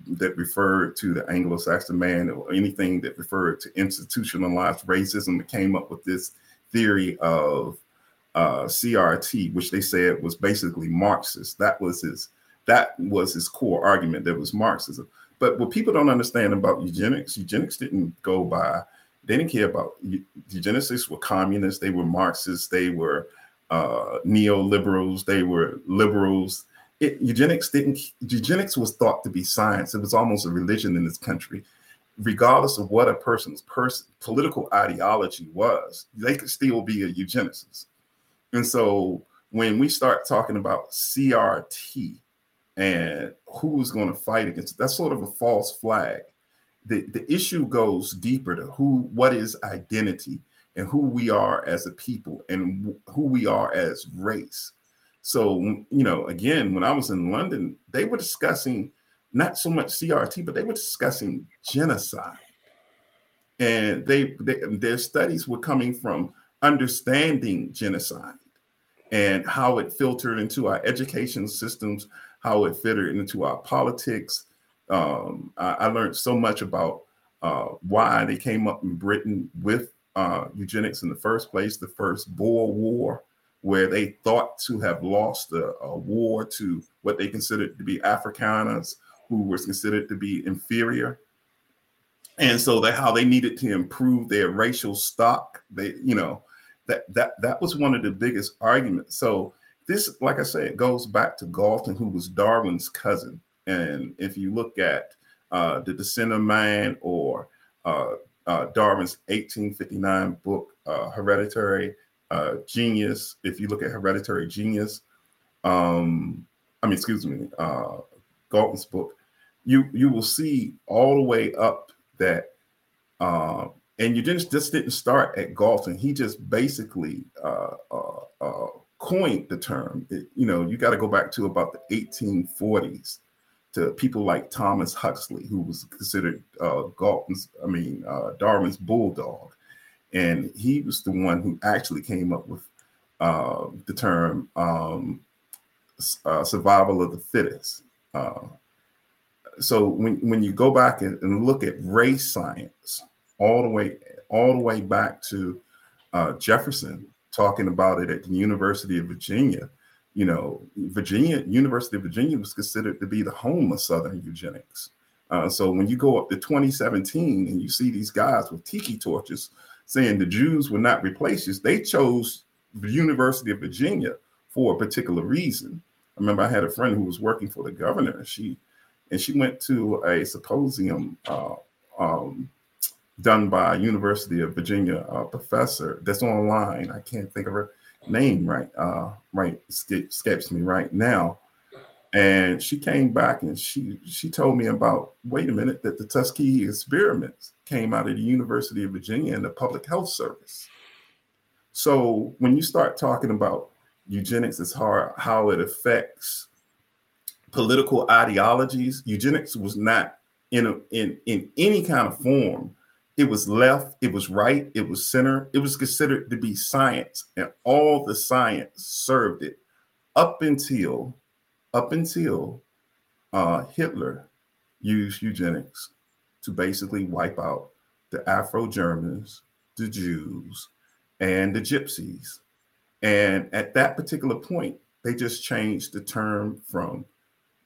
that referred to the Anglo-Saxon man or anything that referred to institutionalized racism that came up with this theory of uh, CRT, which they said was basically Marxist. That was his that was his core argument. That was Marxism. But what people don't understand about eugenics, eugenics didn't go by. They didn't care about eugenicists were communists. They were Marxists. They were uh, neoliberals. They were liberals it, eugenics didn't eugenics was thought to be science. It was almost a religion in this country. Regardless of what a person's person political ideology was they could still be a eugenicist. And so when we start talking about crt and who's going to fight against it, that's sort of a false flag. The, the issue goes deeper to who what is identity and who we are as a people and who we are as race so, you know, again, when I was in London, they were discussing not so much CRT, but they were discussing genocide. And they, they their studies were coming from understanding genocide and how it filtered into our education systems, how it fitted into our politics. Um, I, I, learned so much about uh, why they came up in Britain with uh, eugenics in the first place, the first Boer War, where they thought to have lost a, a war to what they considered to be Afrikaners, who was considered to be inferior. and so that how they needed to improve their racial stock. They, you know, that that that was one of the biggest arguments. So this, like I said, goes back to Galton, who was Darwin's cousin. And if you look at uh, the Descent of Man or uh, uh, Darwin's 1859 book, uh, Hereditary uh, Genius, if you look at Hereditary Genius, um, I mean, excuse me, uh, Galton's book, you you will see all the way up that, uh, and you just just didn't start at Galton. He just basically uh, uh, uh coined the term. It, you know, you got to go back to about the 1840s to people like Thomas Huxley, who was considered uh, Galton's, I mean, uh, Darwin's bulldog. And he was the one who actually came up with uh, the term um, uh, survival of the fittest. Uh, so when, when you go back and, and, look at race science, all the way all the way back to uh, Jefferson talking about it at the University of Virginia, you know, Virginia, University of Virginia was considered to be the home of Southern eugenics. Uh, so when you go up to 2017 and you see these guys with tiki torches saying the Jews were not replaced, they chose the University of Virginia for a particular reason. I remember I had a friend who was working for the governor, and she and she went to a symposium uh, um, done by a University of Virginia uh, professor that's online. I can't think of her name right uh right escapes me right now and she came back and she she told me about wait a minute that the tuskegee experiments came out of the university of virginia and the public health service so when you start talking about eugenics as hard how it affects political ideologies eugenics was not in a, in in any kind of form it was left, it was right, it was center. It was considered to be science, and all the science served it up until up until uh, Hitler used eugenics to basically wipe out the Afro Germans, the Jews, and the Gypsies. And at that particular point, they just changed the term from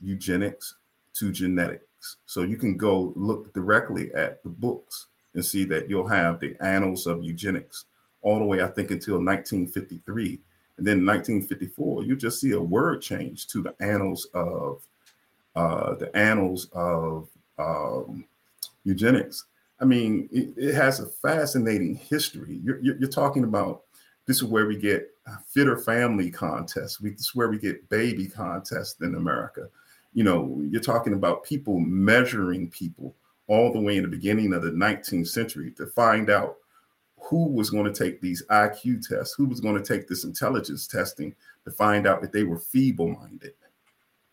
eugenics to genetics. So you can go look directly at the books and see that you'll have the annals of eugenics all the way, I think, until 1953. And then 1954, you just see a word change to the annals of uh, the annals of um, eugenics. I mean, it, it, has a fascinating history. You're, you're, talking about this is where we get fitter family contests. We, this is where we get baby contests in America. You know, you're talking about people measuring people all the way in the beginning of the 19th century to find out who was going to take these IQ tests, who was going to take this intelligence testing to find out that they were feeble minded.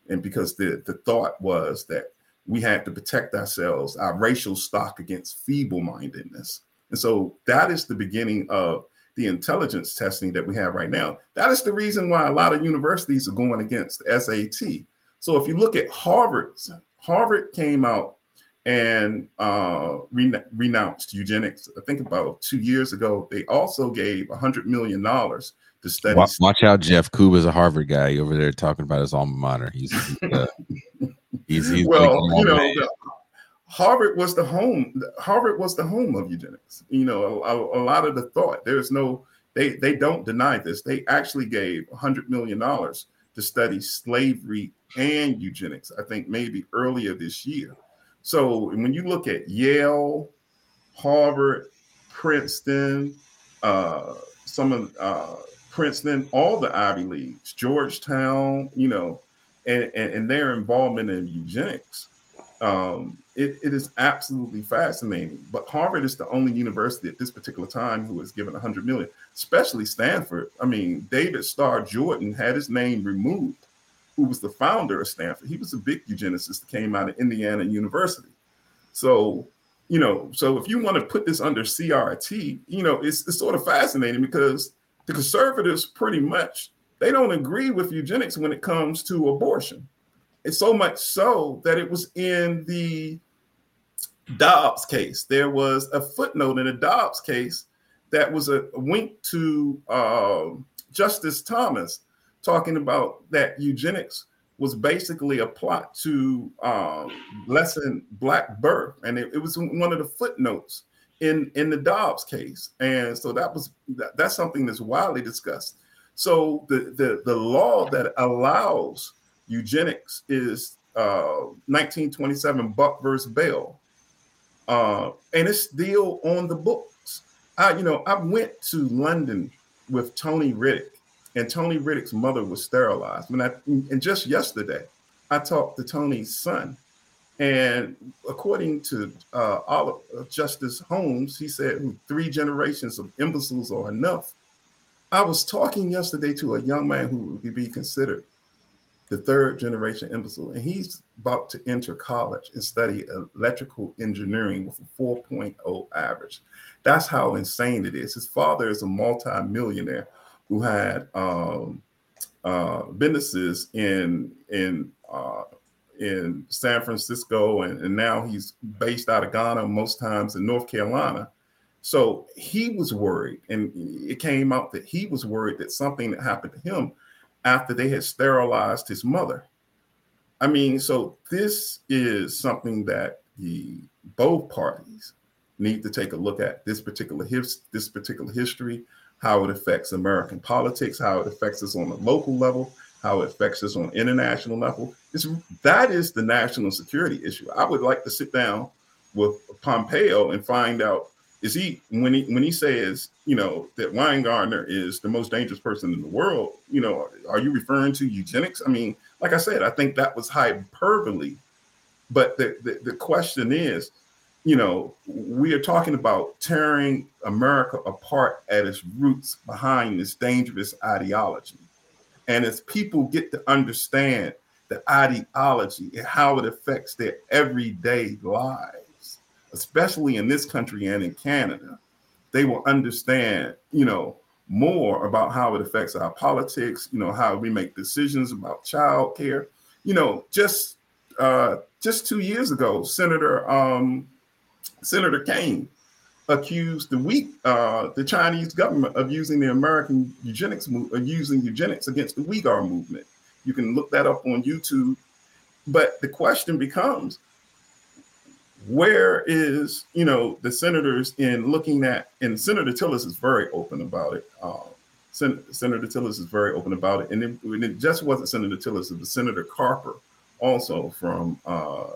And because the, the thought was that we had to protect ourselves, our racial stock against feeble mindedness. And so that is the beginning of the intelligence testing that we have right now. That is the reason why a lot of universities are going against SAT. So if you look at Harvard, Harvard came out and uh, renounced eugenics. I think about two years ago, they also gave hundred million dollars to study. Watch, watch, out, Jeff Kuba is a Harvard guy over there talking about his alma mater. He's he's, uh, <laughs> he's, he's well, you know, the, Harvard was the home. Harvard was the home of eugenics. You know, a, a lot of the thought. There's no. They they don't deny this. They actually gave hundred million dollars to study slavery and eugenics. I think maybe earlier this year. So when you look at Yale, Harvard, Princeton, uh, some of uh, Princeton, all the Ivy Leagues, Georgetown, you know, and, and, and their involvement in eugenics, um, it, it is absolutely fascinating. But Harvard is the only university at this particular time who has given 100 million, especially Stanford. I mean, David Starr Jordan had his name removed who was the founder of Stanford. He was a big eugenicist that came out of Indiana University. So, you know, so if you want to put this under CRT, you know, it's, it's sort of fascinating because the conservatives pretty much they don't agree with eugenics when it comes to abortion. It's so much so that it was in the Dobbs case. There was a footnote in the Dobbs case that was a wink to uh, Justice Thomas talking about that eugenics was basically a plot to um, lessen black birth, and it, it, was one of the footnotes in in the Dobbs case, and so that was that, that's something that's widely discussed. So the the the law that allows eugenics is uh, 1927 Buck versus Bell, uh, and it's still on the books. I you know I went to London with Tony Riddick and Tony Riddick's mother was sterilized. When I, and just yesterday, I talked to Tony's son, and according to uh, uh, Justice Holmes, he said three generations of imbeciles are enough. I was talking yesterday to a young man who would be considered the third generation imbecile, and he's about to enter college and study electrical engineering with a 4.0 average. That's how insane it is. His father is a multi-millionaire who had um, uh, businesses in in uh, in San Francisco, and, and now he's based out of Ghana, most times in North Carolina. So he was worried, and it came out that he was worried that something happened to him after they had sterilized his mother. I mean, so this is something that the both parties need to take a look at this particular his, this particular history how it affects American politics, how it affects us on the local level, how it affects us on international level. It's, that is the national security issue. I would like to sit down with Pompeo and find out is he when he when he says you know that Weingarten is the most dangerous person in the world, you know, are you referring to eugenics? I mean, like I said, I think that was hyperbole. But the, the, the question is, you know, we are talking about tearing America apart at its roots behind this dangerous ideology. And as people get to understand the ideology and how it affects their everyday lives, especially in this country and in Canada, they will understand, you know, more about how it affects our politics, you know, how we make decisions about child care. You know, just uh, just two years ago, Senator um, Senator Kaine accused the weak, uh, the Chinese government of using the American eugenics of using eugenics against the Uyghur movement. You can look that up on YouTube. But the question becomes, where is you know the senators in looking at? And Senator Tillis is very open about it. Uh, Sen- Senator Tillis is very open about it, and it, and it, just wasn't Senator Tillis; it was Senator Carper, also from uh,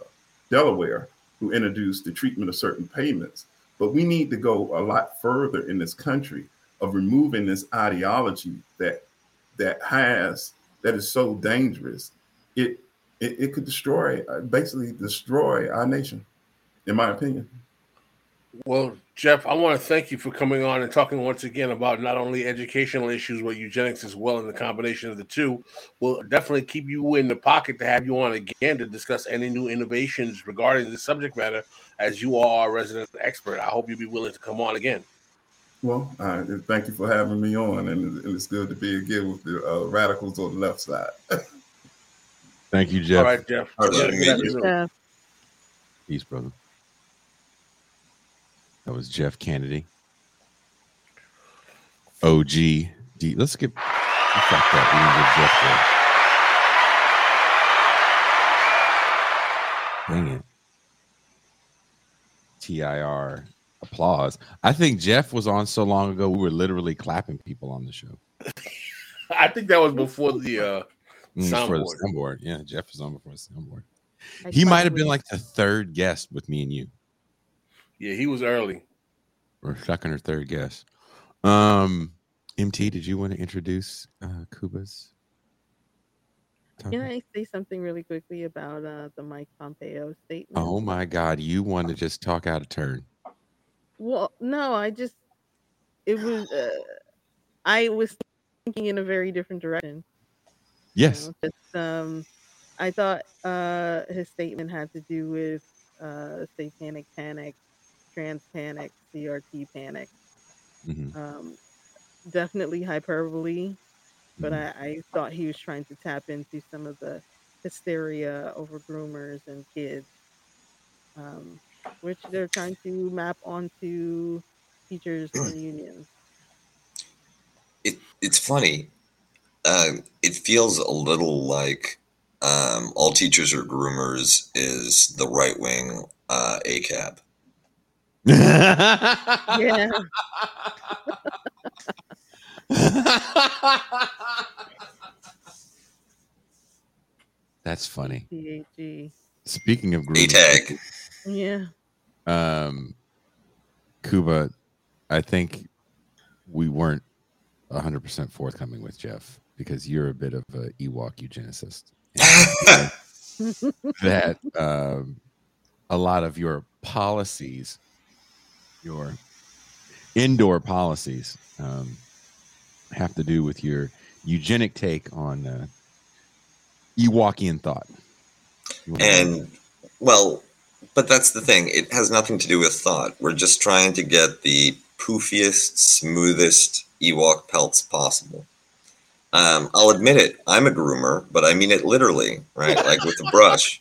Delaware, who introduced the treatment of certain payments. But we need to go a lot further in this country of removing this ideology that that has that is so dangerous. It it, it could destroy, basically destroy our nation, in my opinion. Well, Jeff, I want to thank you for coming on and talking once again about not only educational issues, but eugenics as well, and the combination of the two. We'll definitely keep you in the pocket to have you on again to discuss any new innovations regarding the subject matter, as you are a resident expert. I hope you'll be willing to come on again. Well, uh, thank you for having me on, and it's good to be again with the uh, radicals on the left side. <laughs> thank you, Jeff. All right, Jeff. All right, Peace, brother. That was Jeff Kennedy. OG. D. Let's get. Fuck that. Dang it. TIR applause. I think Jeff was on so long ago, we were literally clapping people on the show. <laughs> I think that was before the uh, mm, soundboard. the soundboard. Yeah, Jeff was on before the soundboard. He might have been like the third guest with me and you. Yeah, he was early. Or second or third guess. Um, MT, did you want to introduce uh, Kuba's? Can I say something really quickly about uh, the Mike Pompeo statement? Oh my God, you want to just talk out of turn? Well, no, I just it was uh, I was thinking in a very different direction. Yes. You know, just, um, I thought uh, his statement had to do with uh, satanic panic, trans panic, CRT panic. Mm-hmm. Um, definitely hyperbole, but Mm-hmm. I, I thought he was trying to tap into some of the hysteria over groomers and kids, um, which they're trying to map onto teachers and <clears throat> unions. It, it's funny. Um, it feels a little like um, all teachers are groomers is the right wing uh, ACAB. Yeah. <laughs> That's funny. PHE. Speaking of A grooming, tag. Yeah. um, Cuba, I think we weren't 100% forthcoming with Jeff because you're a bit of a Ewok eugenicist. <laughs> That um, a lot of your policies, your indoor policies, um, have to do with your eugenic take on uh, Ewokian thought. And well, but that's the thing. It has nothing to do with thought. We're just trying to get the poofiest, smoothest Ewok pelts possible. Um, I'll admit it. I'm a groomer, but I mean it literally, right? Like with a brush.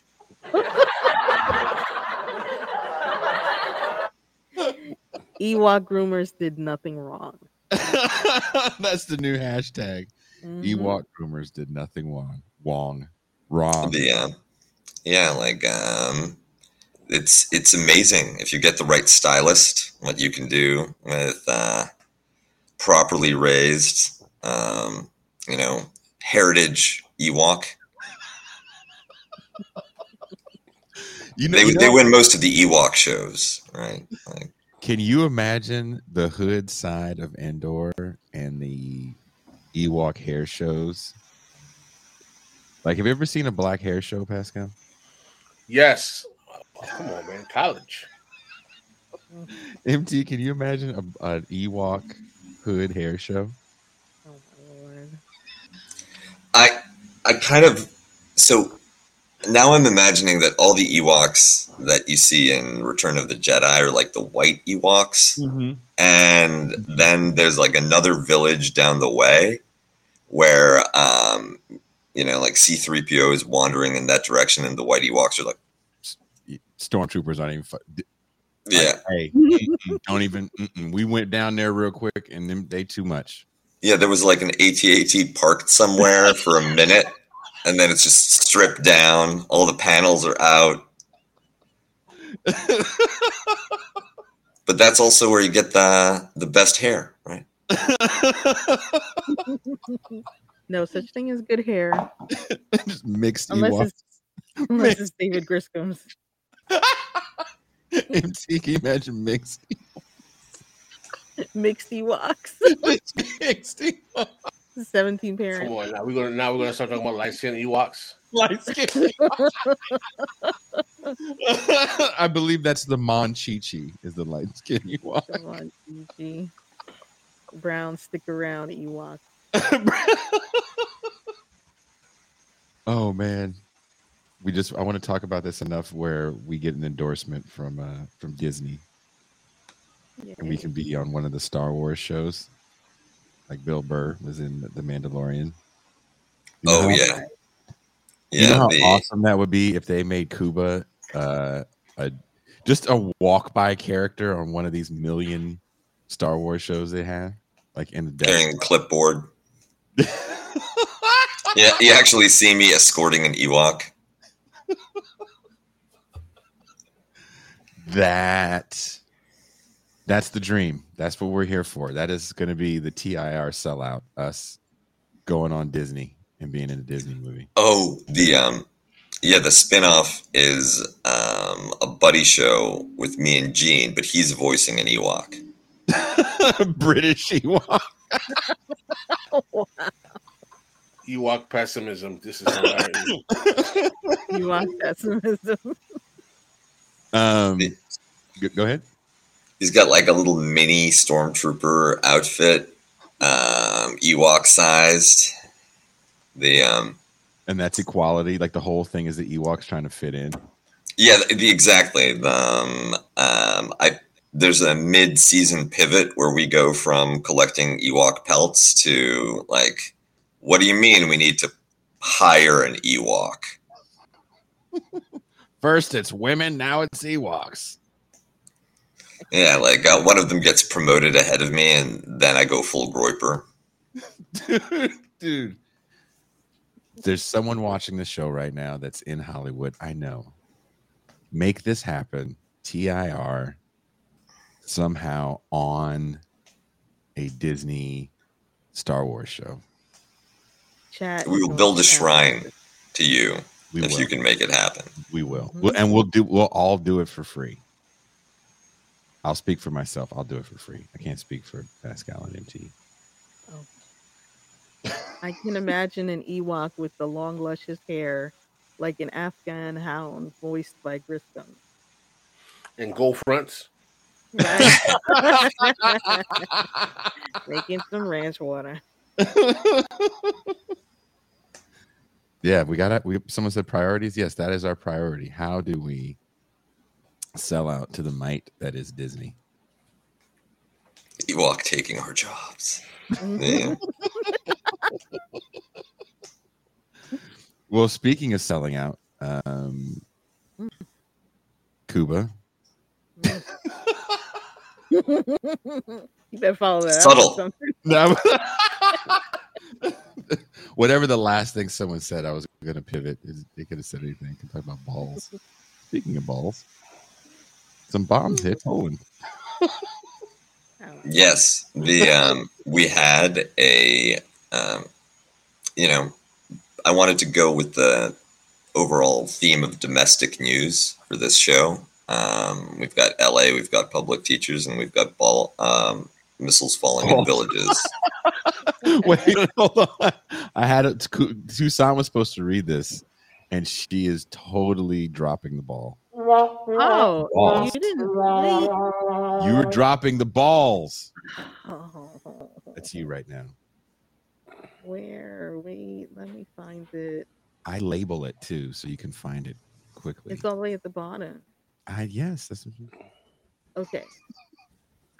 Ewok groomers did nothing wrong. <laughs> That's the new hashtag. Mhm. Ewok groomers did nothing wrong. Wrong. Wrong. The uh, yeah, like um, it's it's amazing if you get the right stylist. What you can do with uh, properly raised, um, you know, heritage Ewok. You know, They you they win most of the Ewok shows, right? Like, Can you imagine the hood side of Endor and the Ewok hair shows? Like, have you ever seen a black hair show, Pascal? Yes. Oh, come on, man. College. MT, can you imagine a, an Ewok hood hair show? Oh lord. I I kind of so now I'm imagining that all the Ewoks that you see in Return of the Jedi are like the white Ewoks. and then there's like another village down the way where um you know like c3po is wandering in that direction and the white ewoks are like Stormtroopers aren't even. Fu- d- yeah Hey, <laughs> don't even. Mm-mm. We went down there real quick, and them, they too much. yeah there was like an AT-AT parked somewhere for a minute and then it's just stripped down all the panels are out <laughs> but that's also where you get the the best hair right No such thing as good hair Just mixed unless Ewok. it's unless it's David Griscom's. <laughs> MT, can you imagine mixed? <laughs> Mixed Ewoks. mixed Ewok. Seventeen parents. Come parents. on. Now we're gonna now we're gonna start talking about light skinned Ewoks. light skin. <laughs> I believe that's the Monchhichi is the light skin Ewok. Come on, GG. Brown stick around Ewok. <laughs> oh man, we just I want to talk about this enough where we get an endorsement from uh from Disney Yeah. and we can be on one of the Star Wars shows. Like Bill Burr was in The Mandalorian. You know oh how- yeah. You know how awesome that would be if they made Cuba uh, a just a walk by character on one of these million Star Wars shows they have, like in the carrying a clipboard. <laughs> Yeah you actually see me escorting an ewok. That that's the dream. That's what we're here for. That is going to be the TIR sellout. Us going on Disney and being in a Disney movie. Oh, the um, yeah, the spinoff is um a buddy show with me and Gene, but he's voicing an Ewok. <laughs> British Ewok. <laughs> Ewok pessimism. This is hilarious. <laughs> Ewok pessimism. Um, go, go ahead. He's got like a little mini stormtrooper outfit, um, Ewok sized. The um, And that's equality. Like the whole thing is the Ewoks trying to fit in. yeah, the, the exactly. The, um, um, I there's a mid season pivot where we go from collecting Ewok pelts to like, what do you mean we need to hire an Ewok? <laughs> First it's women, now it's Ewoks. Yeah, like uh, one of them gets promoted ahead of me, and then I go full Groyper. <laughs> Dude. there's someone watching the show right now that's in Hollywood, I know. Make this happen. TIR somehow on a Disney Star Wars show. Chat. we will build a shrine to you We if will. you can make it happen. We will. Mhm. We'll- and we'll do we'll all do it for free. I'll speak for myself. I'll do it for free. I can't speak for Pascal and MT. Oh. I can imagine an Ewok with the long, luscious hair, like an Afghan hound, voiced by Griscom. And gold fronts. Right? <laughs> Making some ranch water. <laughs> Yeah, we got it. We someone said priorities. Yes, that is our priority. How do we sell out to the might that is Disney? Ewok taking our jobs. Yeah. <laughs> Well, speaking of selling out, um, Kuba. <laughs> you better follow that. Subtle. something. <laughs> No. Whatever the last thing someone said, I was going to pivot. Is- They could have said anything. Can talk about balls. Speaking of balls, some bombs hit Poland. Yes, the um, we had a um, you know, I wanted to go with the overall theme of domestic news for this show. Um, we've got LA, we've got public teachers, and we've got ball um, missiles falling Oh. in villages. <laughs> Wait, hold on. I had it. Tucson was supposed to read this, and she is totally dropping the ball. Oh, Balls. you didn't. You were dropping the balls. Oh, That's you right now. where? Wait, let me find it. I label it too, so you can find it quickly. It's all the way at the bottom. I yes, that's what you, Okay.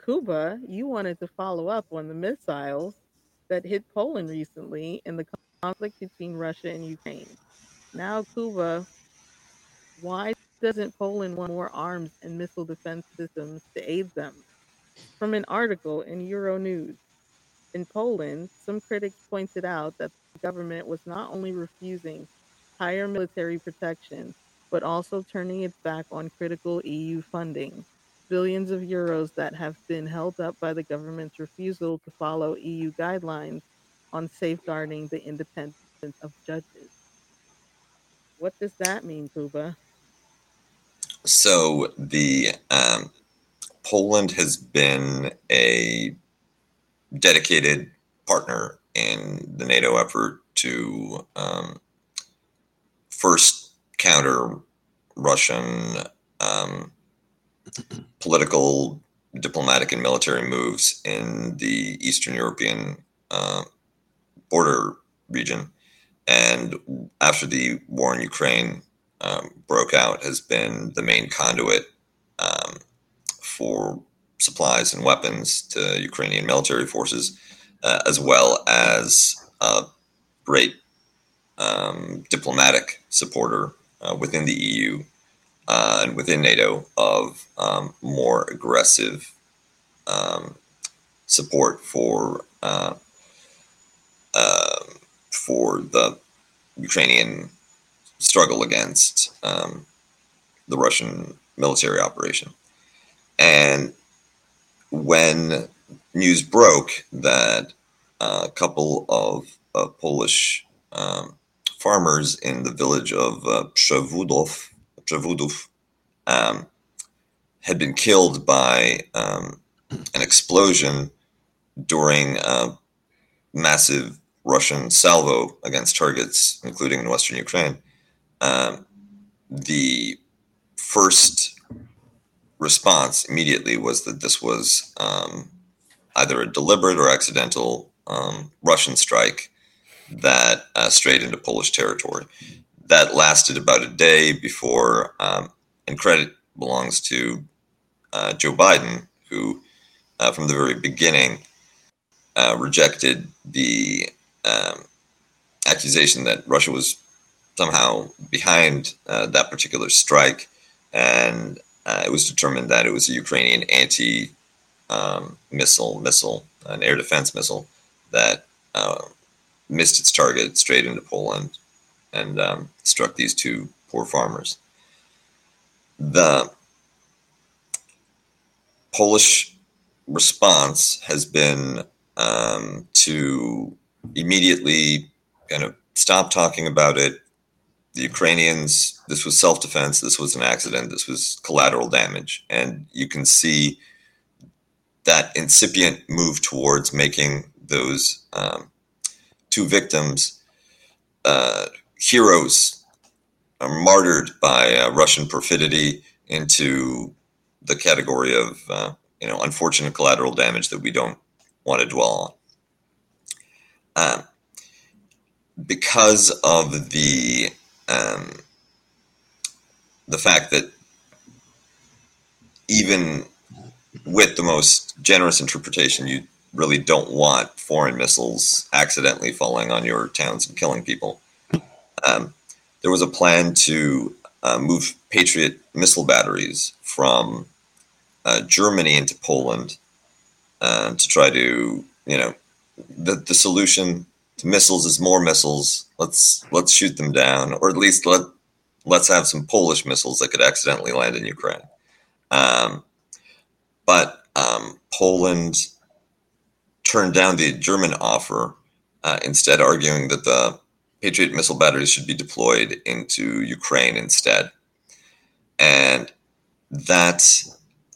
Kuba, you wanted to follow up on the missiles that hit Poland recently in the conflict between Russia and Ukraine. Now, Kuba, why doesn't Poland want more arms and missile defense systems to aid them? From an article in Euronews, in Poland, some critics pointed out that the government was not only refusing higher military protection, but also turning its back on critical EU funding billions of euros that have been held up by the government's refusal to follow EU guidelines on safeguarding the independence of judges. What does that mean, Kuba? So the um, Poland has been a dedicated partner in the NATO effort to um, first counter Russian um, political, diplomatic, and military moves in the Eastern European uh, border region. And after the war in Ukraine um, broke out, has been the main conduit um, for supplies and weapons to Ukrainian military forces, uh, as well as a great um, diplomatic supporter uh, within the EU uh, and within NATO of um, more aggressive um, support for uh, uh, for the Ukrainian struggle against um, the Russian military operation. And when news broke that a couple of Polish um, farmers in the village of uh, um, had been killed by um, an explosion during a massive Russian salvo against targets, including in Western Ukraine. Um, the first response immediately was that this was um, either a deliberate or accidental um, Russian strike that uh, strayed into Polish territory. That lasted about a day before, um, and credit belongs to uh, Joe Biden, who, uh, from the very beginning, uh, rejected the um, accusation that Russia was somehow behind uh, that particular strike, and uh, it was determined that it was a Ukrainian anti um, missile missile, an air defense missile that uh, missed its target straight into Poland and um, struck these two poor farmers. The Polish response has been um, to immediately kind of stop talking about it. The Ukrainians, this was self defense, this was an accident, this was collateral damage. And you can see that incipient move towards making those um, two victims uh, heroes are martyred by uh, Russian perfidy into the category of uh, you know unfortunate collateral damage that we don't want to dwell on. Um, because of the um, the fact that even with the most generous interpretation, you really don't want foreign missiles accidentally falling on your towns and killing people. Um, there was a plan to uh, move Patriot missile batteries from uh, Germany into Poland uh, to try to, you know, the, the solution to missiles is more missiles. Let's let's shoot them down, or at least let let's have some Polish missiles that could accidentally land in Ukraine. Um, but um, Poland turned down the German offer, uh, instead arguing that the Patriot missile batteries should be deployed into Ukraine instead. And that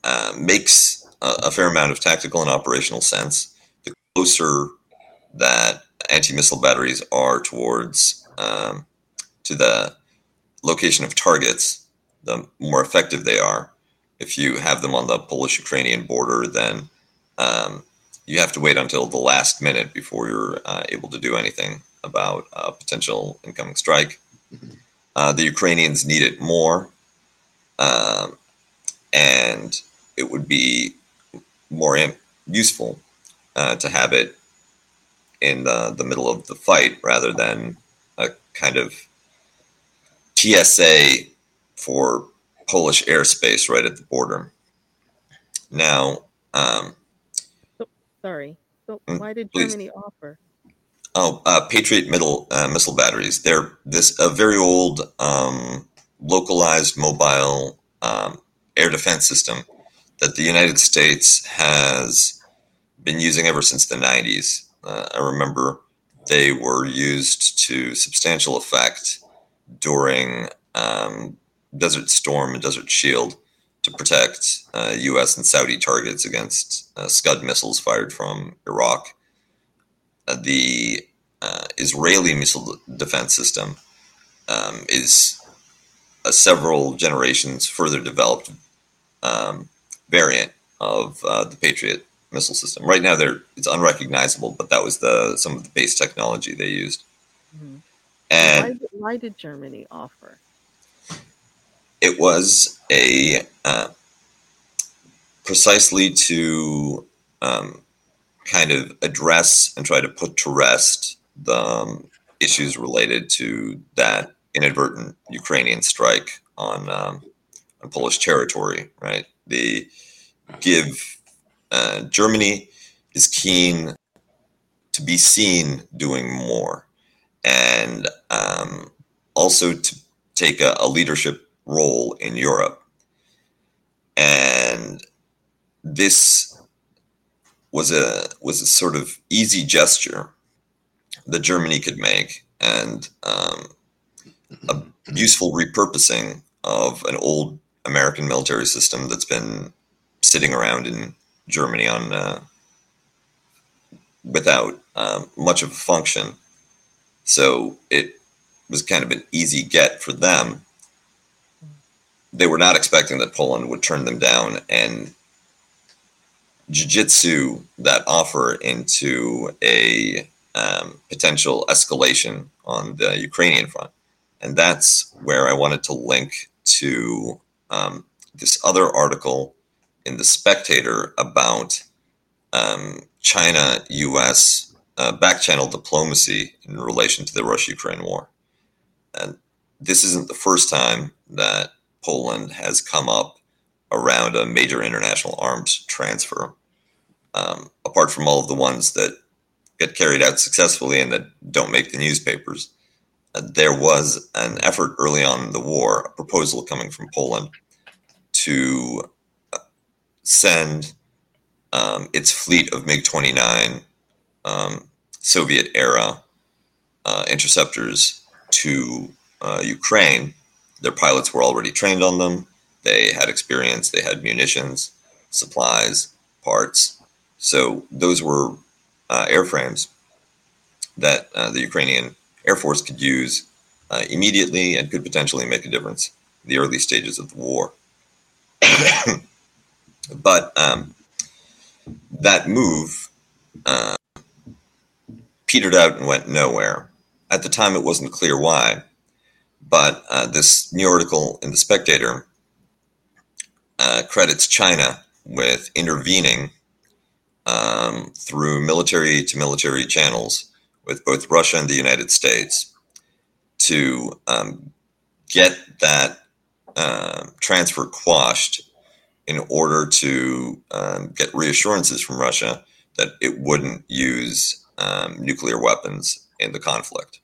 uh, makes a, a, fair amount of tactical and operational sense. The closer that anti-missile batteries are towards um, to the location of targets, the more effective they are. If you have them on the Polish-Ukrainian border, then um, you have to wait until the last minute before you're uh, able to do anything about a potential incoming strike. Mm-hmm. Uh, the Ukrainians need it more, um, and it would be more useful uh, to have it in the, the middle of the fight rather than a kind of TSA for Polish airspace right at the border. Now, um, so, sorry. So mm, why did Germany offer? Oh, uh, Patriot middle uh, missile batteries. They're this a very old, um, localized mobile um, air defense system that the United States has been using ever since the 90s. Uh, I remember they were used to substantial effect during um, Desert Storm and Desert Shield to protect uh, U.S. and Saudi targets against uh, Scud missiles fired from Iraq. Uh, the uh, Israeli missile defense system um, is a several generations further developed um, variant of uh, the Patriot missile system. Right now, they're it's unrecognizable, but that was the some of the base technology they used. Mm-hmm. And why, why, did Germany offer? It was a uh, precisely to um, kind of address and try to put to rest the um, issues related to that inadvertent Ukrainian strike on um, on Polish territory. Right, the give uh, Germany is keen to be seen doing more, and um, also to take a, a leadership role in Europe. And this was a was a sort of easy gesture that Germany could make, and um, a useful repurposing of an old American military system that's been sitting around in Germany on uh, without um, much of a function. So it was kind of an easy get for them. They were not expecting that Poland would turn them down and jiu-jitsu that offer into a um, potential escalation on the Ukrainian front. And that's where I wanted to link to um, this other article in The Spectator about um, China US uh, back channel diplomacy in relation to the Russia Ukraine war. And this isn't the first time that Poland has come up around a major international arms transfer. Um, apart from all of the ones that get carried out successfully and that don't make the newspapers. uh, there was an effort early on in the war, a proposal coming from Poland to send um, its fleet of MiG 29 um, Soviet era uh, interceptors to uh, Ukraine. Their pilots were already trained on them. They had experience, they had munitions, supplies, parts. So those were uh, airframes that uh, the Ukrainian Air Force could use uh, immediately and could potentially make a difference in the early stages of the war. <coughs> but um, that move uh, petered out and went nowhere. At the time, it wasn't clear why, but uh, this new article in The Spectator uh, credits China with intervening um, through military to military channels with both Russia and the United States to um, get that uh, transfer quashed in order to um, get reassurances from Russia that it wouldn't use um, nuclear weapons in the conflict.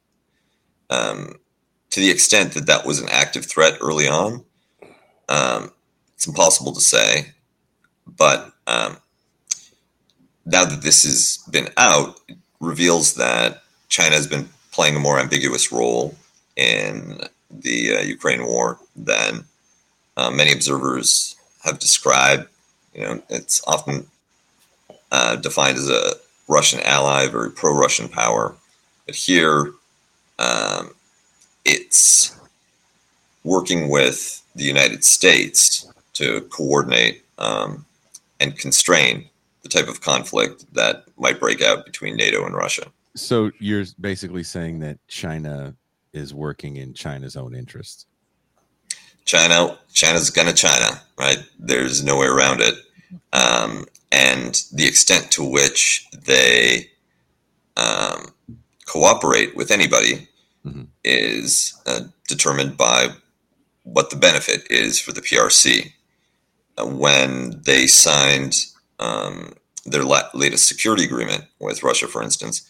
Um, to the extent that that was an active threat early on, um, it's impossible to say. But um, now that this has been out, it reveals that China has been playing a more ambiguous role in the uh, Ukraine war than uh, many observers have described. You know, it's often uh, defined as a Russian ally, very pro-Russian power, but here um, it's working with the United States to coordinate um, and constrain the type of conflict that might break out between NATO and Russia. So you're basically saying that China is working in China's own interests. China, China's gonna China, right? There's no way around it. Um, and the extent to which they um, cooperate with anybody mm-hmm. is uh, determined by what the benefit is for the PRC. Uh, when they signed um, their la- latest security agreement with Russia, for instance,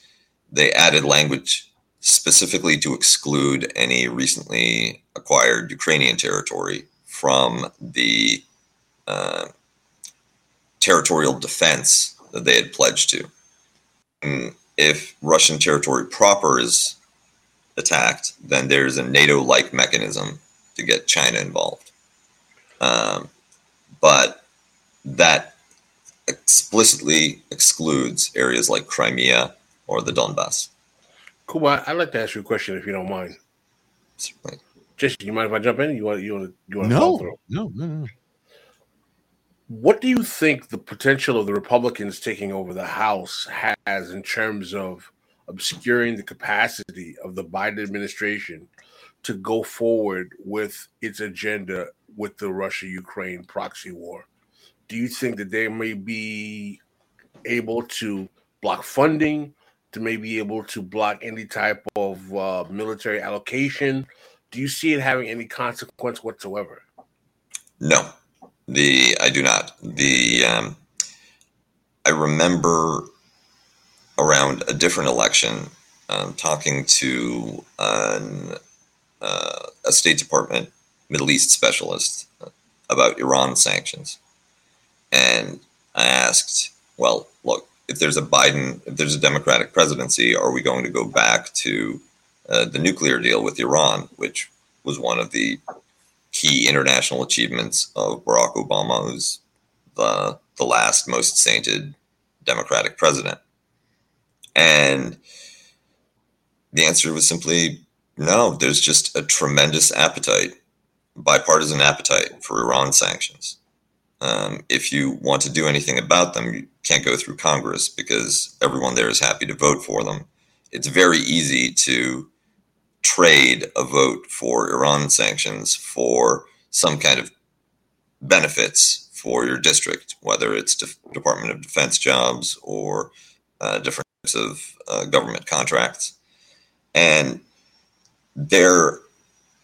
they added language specifically to exclude any recently acquired Ukrainian territory from the uh, territorial defense that they had pledged to. And if Russian territory proper is attacked, then there's a NATO like mechanism to get China involved. Um, but that explicitly excludes areas like Crimea or the Donbass. Cool. I'd like to ask you a question if you don't mind. Certainly. Just you mind if I jump in? You want you want you want no, no, no, no. What do you think the potential of the Republicans taking over the House has in terms of obscuring the capacity of the Biden administration to go forward with its agenda with the Russia Ukraine proxy war? Do you think that they may be able to block funding, to maybe able to block any type of uh, military allocation? Do you see it having any consequence whatsoever? No, the I do not. The um, I remember around a different election um, talking to an, uh, a State Department Middle East specialist about Iran sanctions, and I asked, "Well, look, if there's a Biden, if there's a Democratic presidency, are we going to go back to uh, the nuclear deal with Iran, which was one of the key international achievements of Barack Obama, who's the the last most sainted Democratic president? And the answer was simply no. There's just a tremendous appetite, bipartisan appetite for Iran sanctions. Um, if you want to do anything about them, you can't go through Congress because everyone there is happy to vote for them. It's very easy to trade a vote for Iran sanctions for some kind of benefits for your district, whether it's De- Department of Defense jobs or uh, different types of uh, government contracts. And there,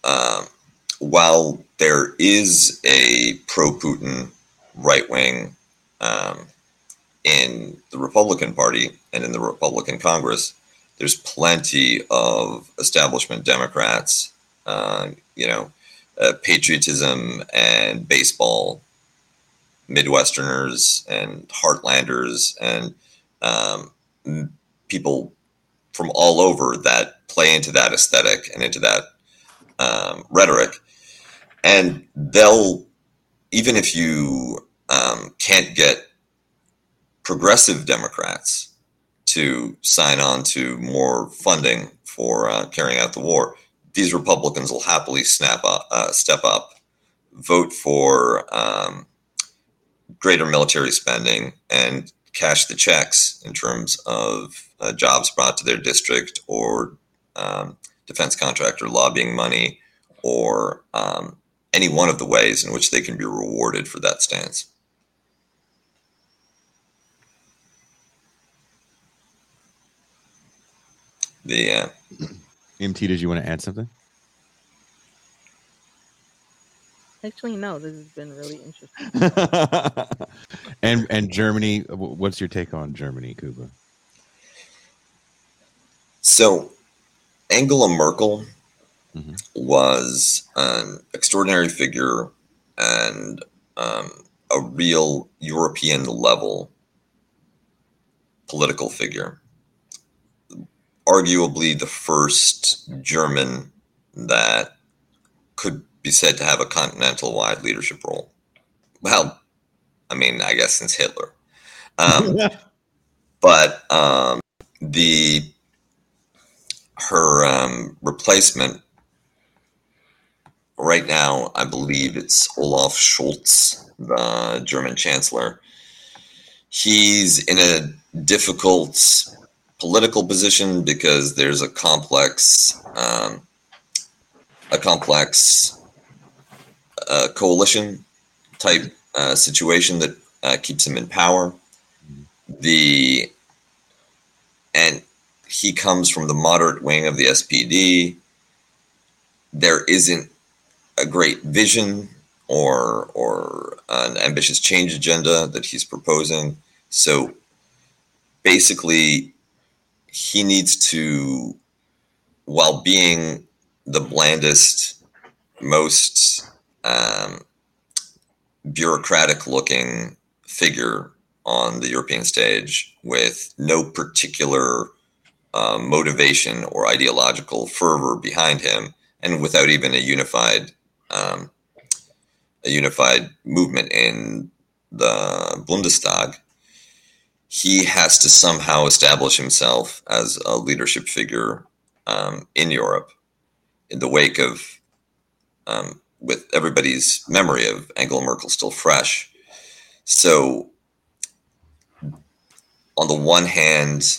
um, while there is a pro Putin right wing um, in the Republican Party and in the Republican Congress, there's plenty of establishment Democrats, uh, you know, uh, patriotism and baseball, Midwesterners and Heartlanders, and um, people from all over that play into that aesthetic and into that um, rhetoric. And they'll, even if you um, can't get progressive Democrats to sign on to more funding for uh, carrying out the war, these Republicans will happily snap up, uh, step up, vote for um, greater military spending, and cash the checks in terms of uh, jobs brought to their district or um, defense contractor lobbying money or um, any one of the ways in which they can be rewarded for that stance. The uh, MT, did you want to add something? Actually, no. This has been really interesting. <laughs> and and Germany, what's your take on Germany, Kuba? So, Angela Merkel mm-hmm. was an extraordinary figure and um, a real European level political figure. Arguably the first German that could be said to have a continental wide leadership role. Well, I mean, I guess since Hitler. Um, <laughs> but um, the her um, replacement right now, I believe it's Olaf Scholz, the German chancellor. He's in a difficult political position because there's a complex, um, a complex uh, coalition type uh, situation that uh, keeps him in power. The and he comes from the moderate wing of the SPD. There isn't a great vision or or an ambitious change agenda that he's proposing. So basically, he needs to, while being the blandest, most um, bureaucratic looking figure on the European stage with no particular um, motivation or ideological fervor behind him, and without even a unified um, a unified movement in the Bundestag, he has to somehow establish himself as a leadership figure um, in Europe in the wake of, um, with everybody's memory of Angela Merkel still fresh. So, on the one hand,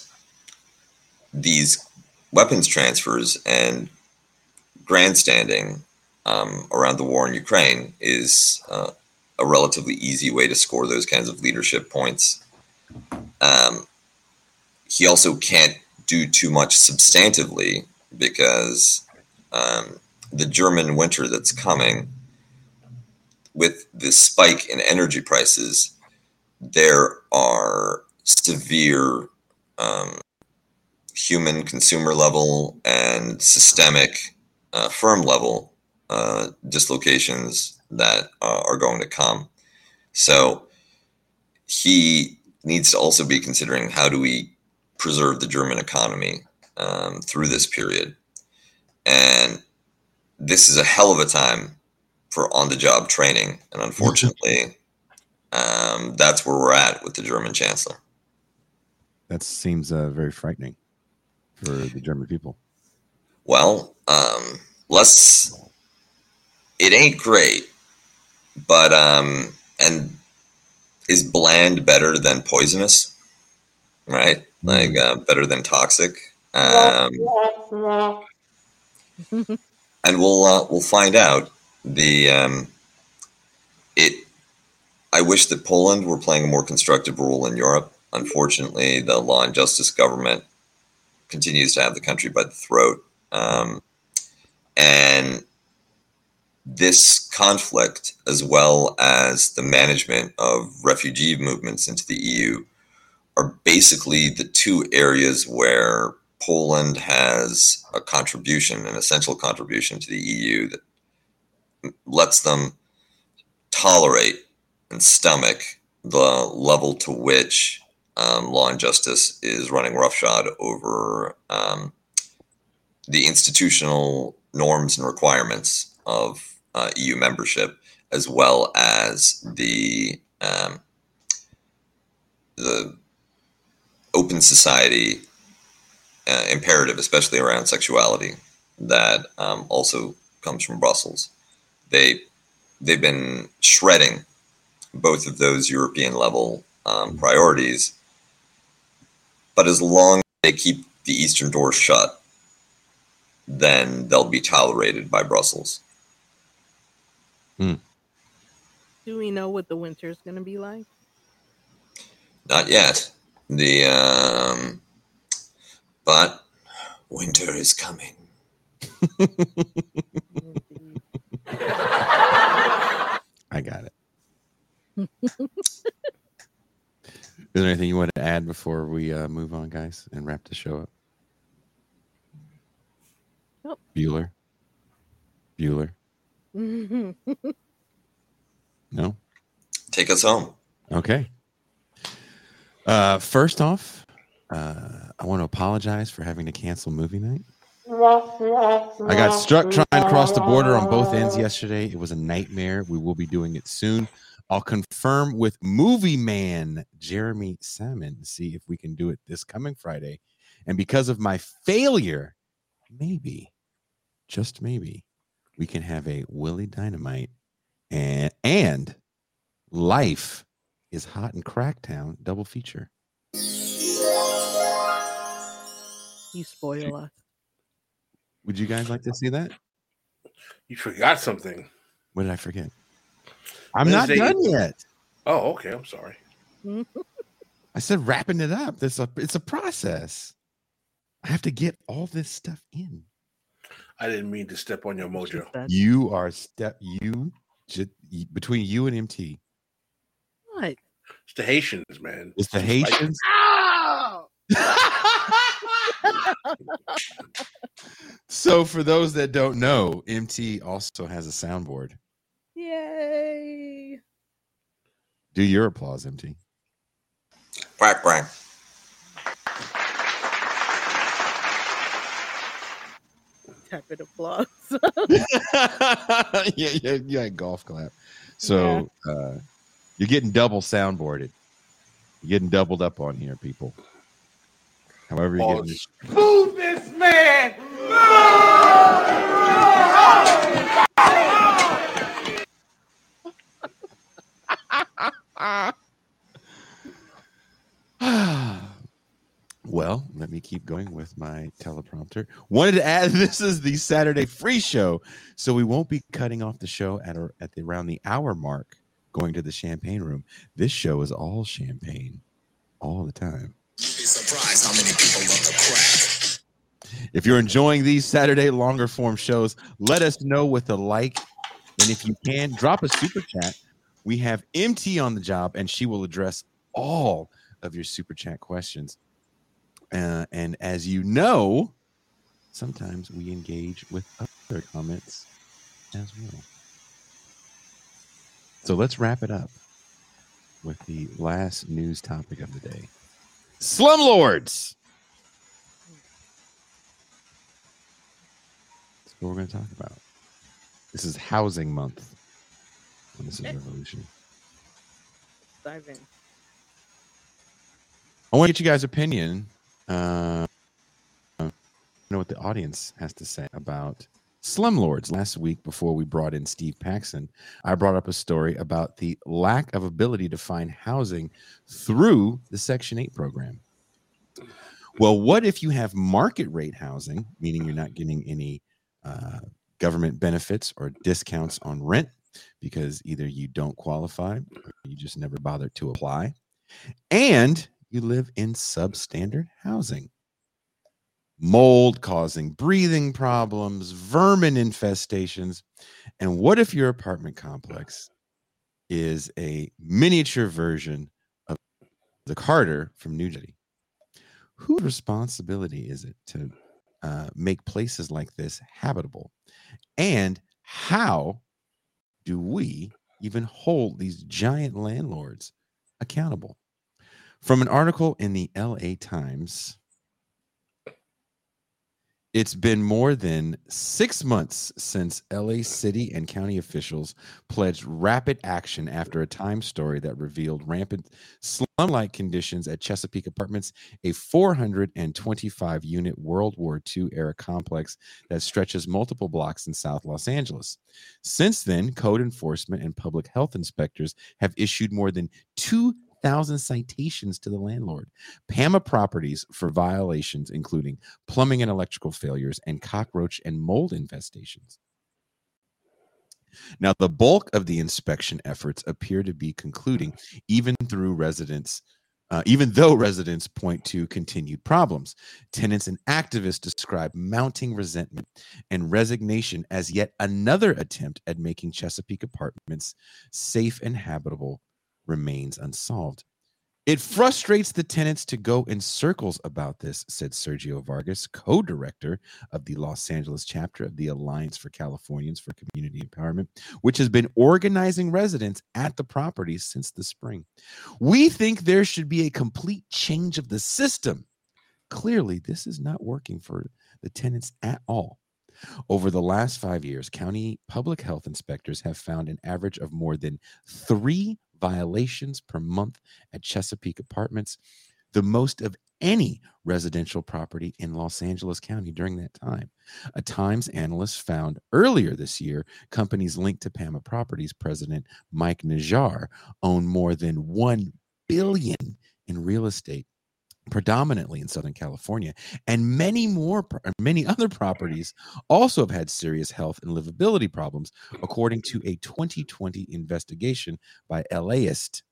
these weapons transfers and grandstanding um, around the war in Ukraine is uh, a relatively easy way to score those kinds of leadership points. Um, he also can't do too much substantively because um, the German winter that's coming, with this spike in energy prices, there are severe um, human consumer level and systemic uh, firm level uh, dislocations that uh, are going to come. So he needs to also be considering how do we preserve the German economy um, through this period. And this is a hell of a time for on the job training. And unfortunately, um, that's where we're at with the German chancellor. That seems uh, very frightening for the German people. Well, um, let's it ain't great, but um, and is bland better than poisonous? Right, like uh, better than toxic. Um, and we'll uh, we'll find out. The um, it. I wish that Poland were playing a more constructive role in Europe. Unfortunately, the law and justice government continues to have the country by the throat. Um, and this conflict, as well as the management of refugee movements into the EU, are basically the two areas where Poland has a contribution, an essential contribution to the EU that lets them tolerate and stomach the level to which um, law and justice is running roughshod over um, the institutional norms and requirements of uh, EU membership, as well as the um, the open society uh, imperative, especially around sexuality, that um, also comes from Brussels. They they've been shredding both of those European level um, priorities, but as long as they keep the eastern door shut, then they'll be tolerated by Brussels. Do we know what the winter is going to be like? Not yet. The um, but winter is coming. <laughs> I got it. <laughs> Is there anything you want to add before we uh, move on, guys, and wrap the show up? Nope. Bueller. Bueller. No. Take us home. Okay. Uh, first off, uh, I want to apologize for having to cancel movie night. I got struck trying to cross the border on both ends yesterday. It was a nightmare. We will be doing it soon. I'll confirm with movie man Jeremy Salmon to see if we can do it this coming Friday. And because of my failure, maybe, just maybe, we can have a Willie Dynamite and and Life is Hot in Cracktown double feature. you spoil us. Would you guys like to see that? You forgot something. What did I forget? I'm not Wednesday- done yet. Oh, okay. I'm sorry. <laughs> I said wrapping it up. This a it's a process. I have to get all this stuff in. I didn't mean to step on your mojo. You are step you between you and MT. What? It's the Haitians, man. It's the Haitians. <laughs> So for those that don't know, MT also has a soundboard. Yay! Do your applause, MT. Quack quack. Tepid applause. <laughs> <laughs> yeah, yeah, yeah, golf clap. So uh you're getting double soundboarded. You're getting doubled up on here, people. However, you Oh, get it's- Move this man! <laughs> well, let me keep going with my teleprompter. Wanted to add <laughs> this is the Saturday free show, so we won't be cutting off the show at a, at the around the hour mark going to the champagne room. This show is all champagne all the time. You'd be surprised how many people love the crack. If you're enjoying these Saturday longer form shows, let us know with a like. And if you can, drop a super chat. We have MT on the job, and she will address all of your super chat questions. Uh, and as you know, sometimes we engage with other comments as well. So let's wrap it up with the last news topic of the day slumlords. That's what we're going to talk about. This is housing month. And this is revolution. Dive in. I want to get you guys' opinion. Uh, uh, know what the audience has to say about slumlords. Last week, before we brought in Steve Paxson, I brought up a story about the lack of ability to find housing through the Section 8 program. Well, what if you have market rate housing, meaning you're not getting any uh, government benefits or discounts on rent because either you don't qualify or you just never bothered to apply, and you live in substandard housing? Mold causing breathing problems, vermin infestations. And what if your apartment complex is a miniature version of the Carter from New Jersey? whose responsibility is it to uh, make places like this habitable? And how do we even hold these giant landlords accountable? From an article in the LA Times, it's been more than six months since LA city and county officials pledged rapid action after a Time story that revealed rampant slum like conditions at Chesapeake Apartments, a 425 unit World War II era complex that stretches multiple blocks in South Los Angeles. Since then, code enforcement and public health inspectors have issued more than 2,000 citations to the landlord. PAMA properties for violations, including plumbing and electrical failures and cockroach and mold infestations. Now, the bulk of the inspection efforts appear to be concluding, even through residents. Uh, even though residents point to continued problems, tenants and activists describe mounting resentment and resignation as yet another attempt at making Chesapeake apartments safe and habitable remains unsolved. It frustrates the tenants to go in circles about this, said Sergio Vargas, co director of the Los Angeles chapter of the Alliance for Californians for Community Empowerment, which has been organizing residents at the properties since the spring. We think there should be a complete change of the system. Clearly, this is not working for the tenants at all. Over the last five years, county public health inspectors have found an average of more than three violations per month at Chesapeake Apartments, the most of any residential property in Los Angeles County during that time. A Times analyst found earlier this year companies linked to PAMA Properties president Mike Najjar own more than 1 billion in real estate predominantly in southern california and many more many <laughs> other properties also have had serious health and livability problems according to a 2020 investigation by laist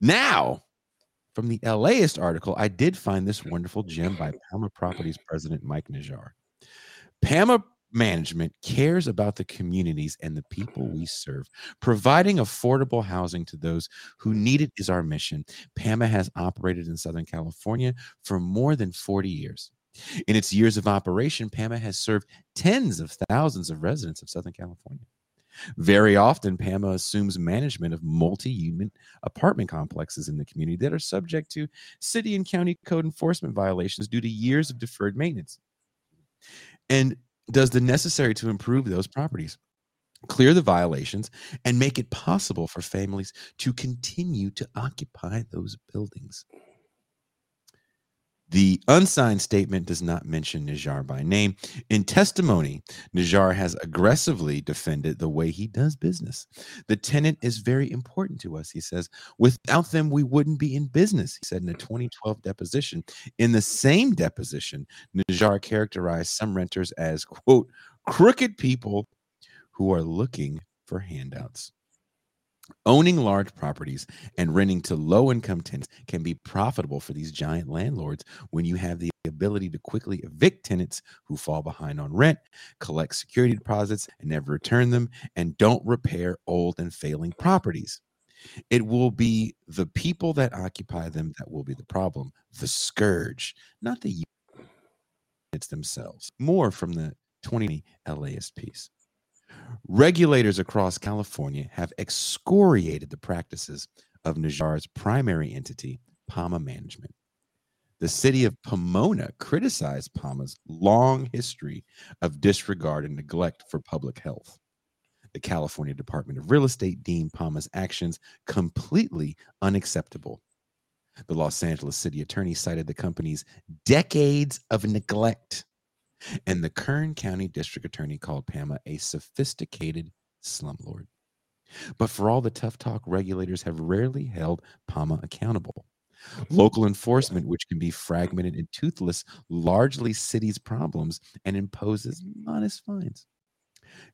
now from the laist article i did find this wonderful gem by pama properties president mike najjar. Pama management cares about the communities and the people mm-hmm. we serve. Providing affordable housing to those who need it is our mission. PAMA has operated in Southern California for more than 40 years. In its years of operation, PAMA has served tens of thousands of residents of Southern California. Very often, PAMA assumes management of multi unit apartment complexes in the community that are subject to city and county code enforcement violations due to years of deferred maintenance. And does the necessary to improve those properties. Clear the violations and make it possible for families to continue to occupy those buildings the unsigned statement does not mention Najjar by name. In testimony, Najjar has aggressively defended the way he does business. The tenant is very important to us, he says. Without them, we wouldn't be in business, he said in a 2012 deposition. In the same deposition, Najjar characterized some renters as, quote, crooked people who are looking for handouts. Owning large properties and renting to low income tenants can be profitable for these giant landlords when you have the ability to quickly evict tenants who fall behind on rent, collect security deposits and never return them, and don't repair old and failing properties. It will be the people that occupy them that will be the problem, the scourge, not the units themselves. More from the 20 LAist piece. Regulators across California have excoriated the practices of Najjar's primary entity, PAMA Management. The city of Pomona criticized PAMA's long history of disregard and neglect for public health. The California Department of Real Estate deemed PAMA's actions completely unacceptable. The Los Angeles city attorney cited the company's decades of neglect and the Kern County District Attorney called Pama a sophisticated slumlord. But for all the tough talk, regulators have rarely held Pama accountable. Local enforcement, which can be fragmented and toothless, largely cities problems and imposes modest fines.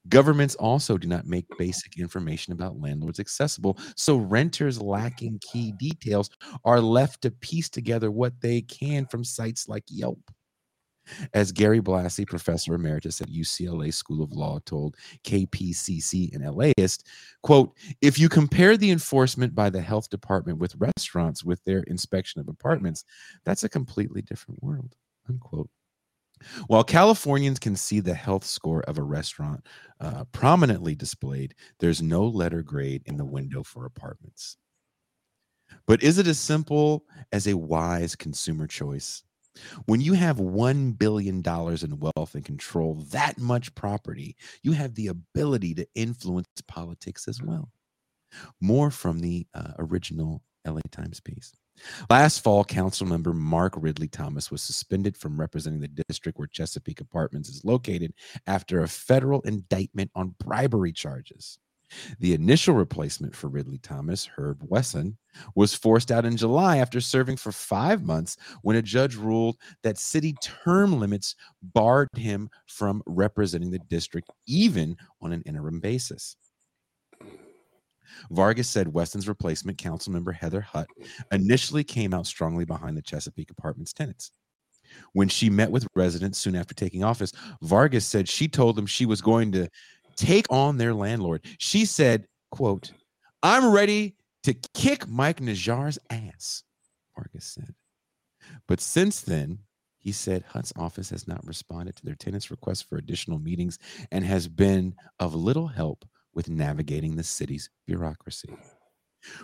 Governments also do not make basic information about landlords accessible, so renters lacking key details are left to piece together what they can from sites like Yelp. As Gary Blasi, professor emeritus at UCLA School of Law, told KPCC in LAist, quote, if you compare the enforcement by the health department with restaurants with their inspection of apartments, that's a completely different world, unquote. While Californians can see the health score of a restaurant uh, prominently displayed, there's no letter grade in the window for apartments. But is it as simple as a wise consumer choice? When you have $1 billion in wealth and control that much property, you have the ability to influence politics as well. More from the uh, original LA Times piece. Last fall, council member Mark Ridley Thomas was suspended from representing the district where Chesapeake Apartments is located after a federal indictment on bribery charges. The initial replacement for Ridley Thomas, Herb Wesson, was forced out in July after serving for five months when a judge ruled that city term limits barred him from representing the district even on an interim basis. Vargas said Wesson's replacement, councilmember Heather Hutt, initially came out strongly behind the Chesapeake Apartments tenants. When she met with residents soon after taking office, Vargas said she told them she was going to take on their landlord. She said, quote, I'm ready to kick Mike Nijjar's ass, Vargas said. But since then, he said Hutt's office has not responded to their tenants' requests for additional meetings and has been of little help with navigating the city's bureaucracy.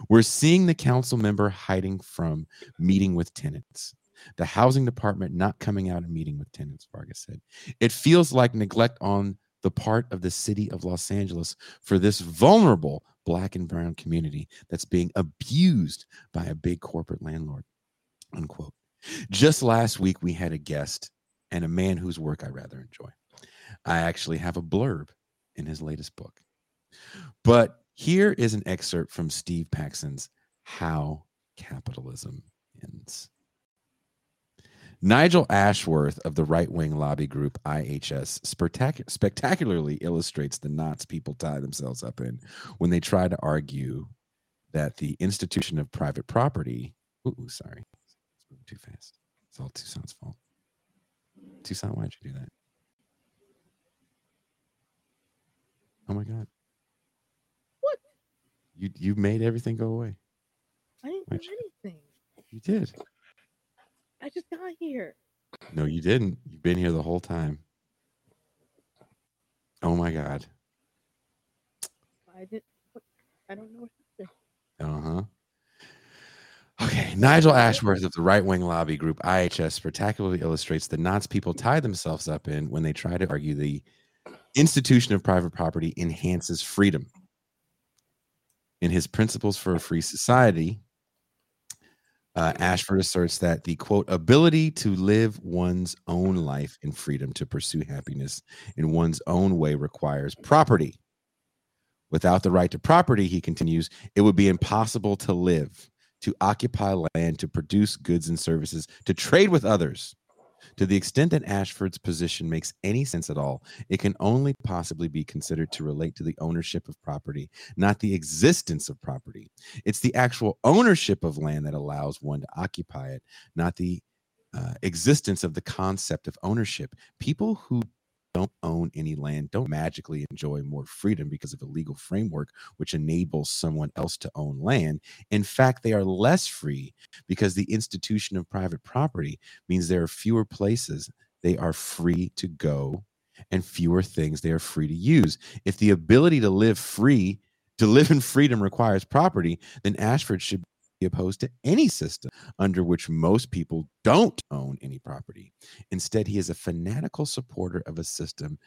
We're seeing the council member hiding from meeting with tenants. The housing department not coming out and meeting with tenants, Vargas said. It feels like neglect on the part of the city of Los Angeles for this vulnerable black and brown community that's being abused by a big corporate landlord. Unquote. Just last week, we had a guest and a man whose work I rather enjoy. I actually have a blurb in his latest book. But here is an excerpt from Steve Paxton's How Capitalism Ends. Nigel Ashford of the right wing lobby group IHS spectac- spectacularly illustrates the knots people tie themselves up in when they try to argue that the institution of private property. Ooh, sorry. It's moving too fast. It's all Tucson's fault. Tucson, why'd you do that? Oh my God. What? You you made everything go away. I didn't Why'd do you- anything. You did. I just got here. No, you didn't. You've been here the whole time. Oh my God. I did. What? I don't know what to say. Uh huh. Okay. Nigel Ashford of the right wing lobby group IHS spectacularly illustrates the knots people tie themselves up in when they try to argue the institution of private property enhances freedom. In his Principles for a Free Society, uh, Ashford asserts that the quote ability to live one's own life in freedom to pursue happiness in one's own way requires property. Without the right to property, he continues, it would be impossible to live, to occupy land, to produce goods and services, to trade with others. To the extent that Ashford's position makes any sense at all, it can only possibly be considered to relate to the ownership of property, not the existence of property. It's the actual ownership of land that allows one to occupy it, not the uh, existence of the concept of ownership. People who don't own any land don't magically enjoy more freedom because of a legal framework which enables someone else to own land. In fact, they are less free because the institution of private property means there are fewer places they are free to go and fewer things they are free to use. If the ability to live free, to live in freedom requires property, then Ashford should opposed to any system under which most people don't own any property. Instead, he is a fanatical supporter of a system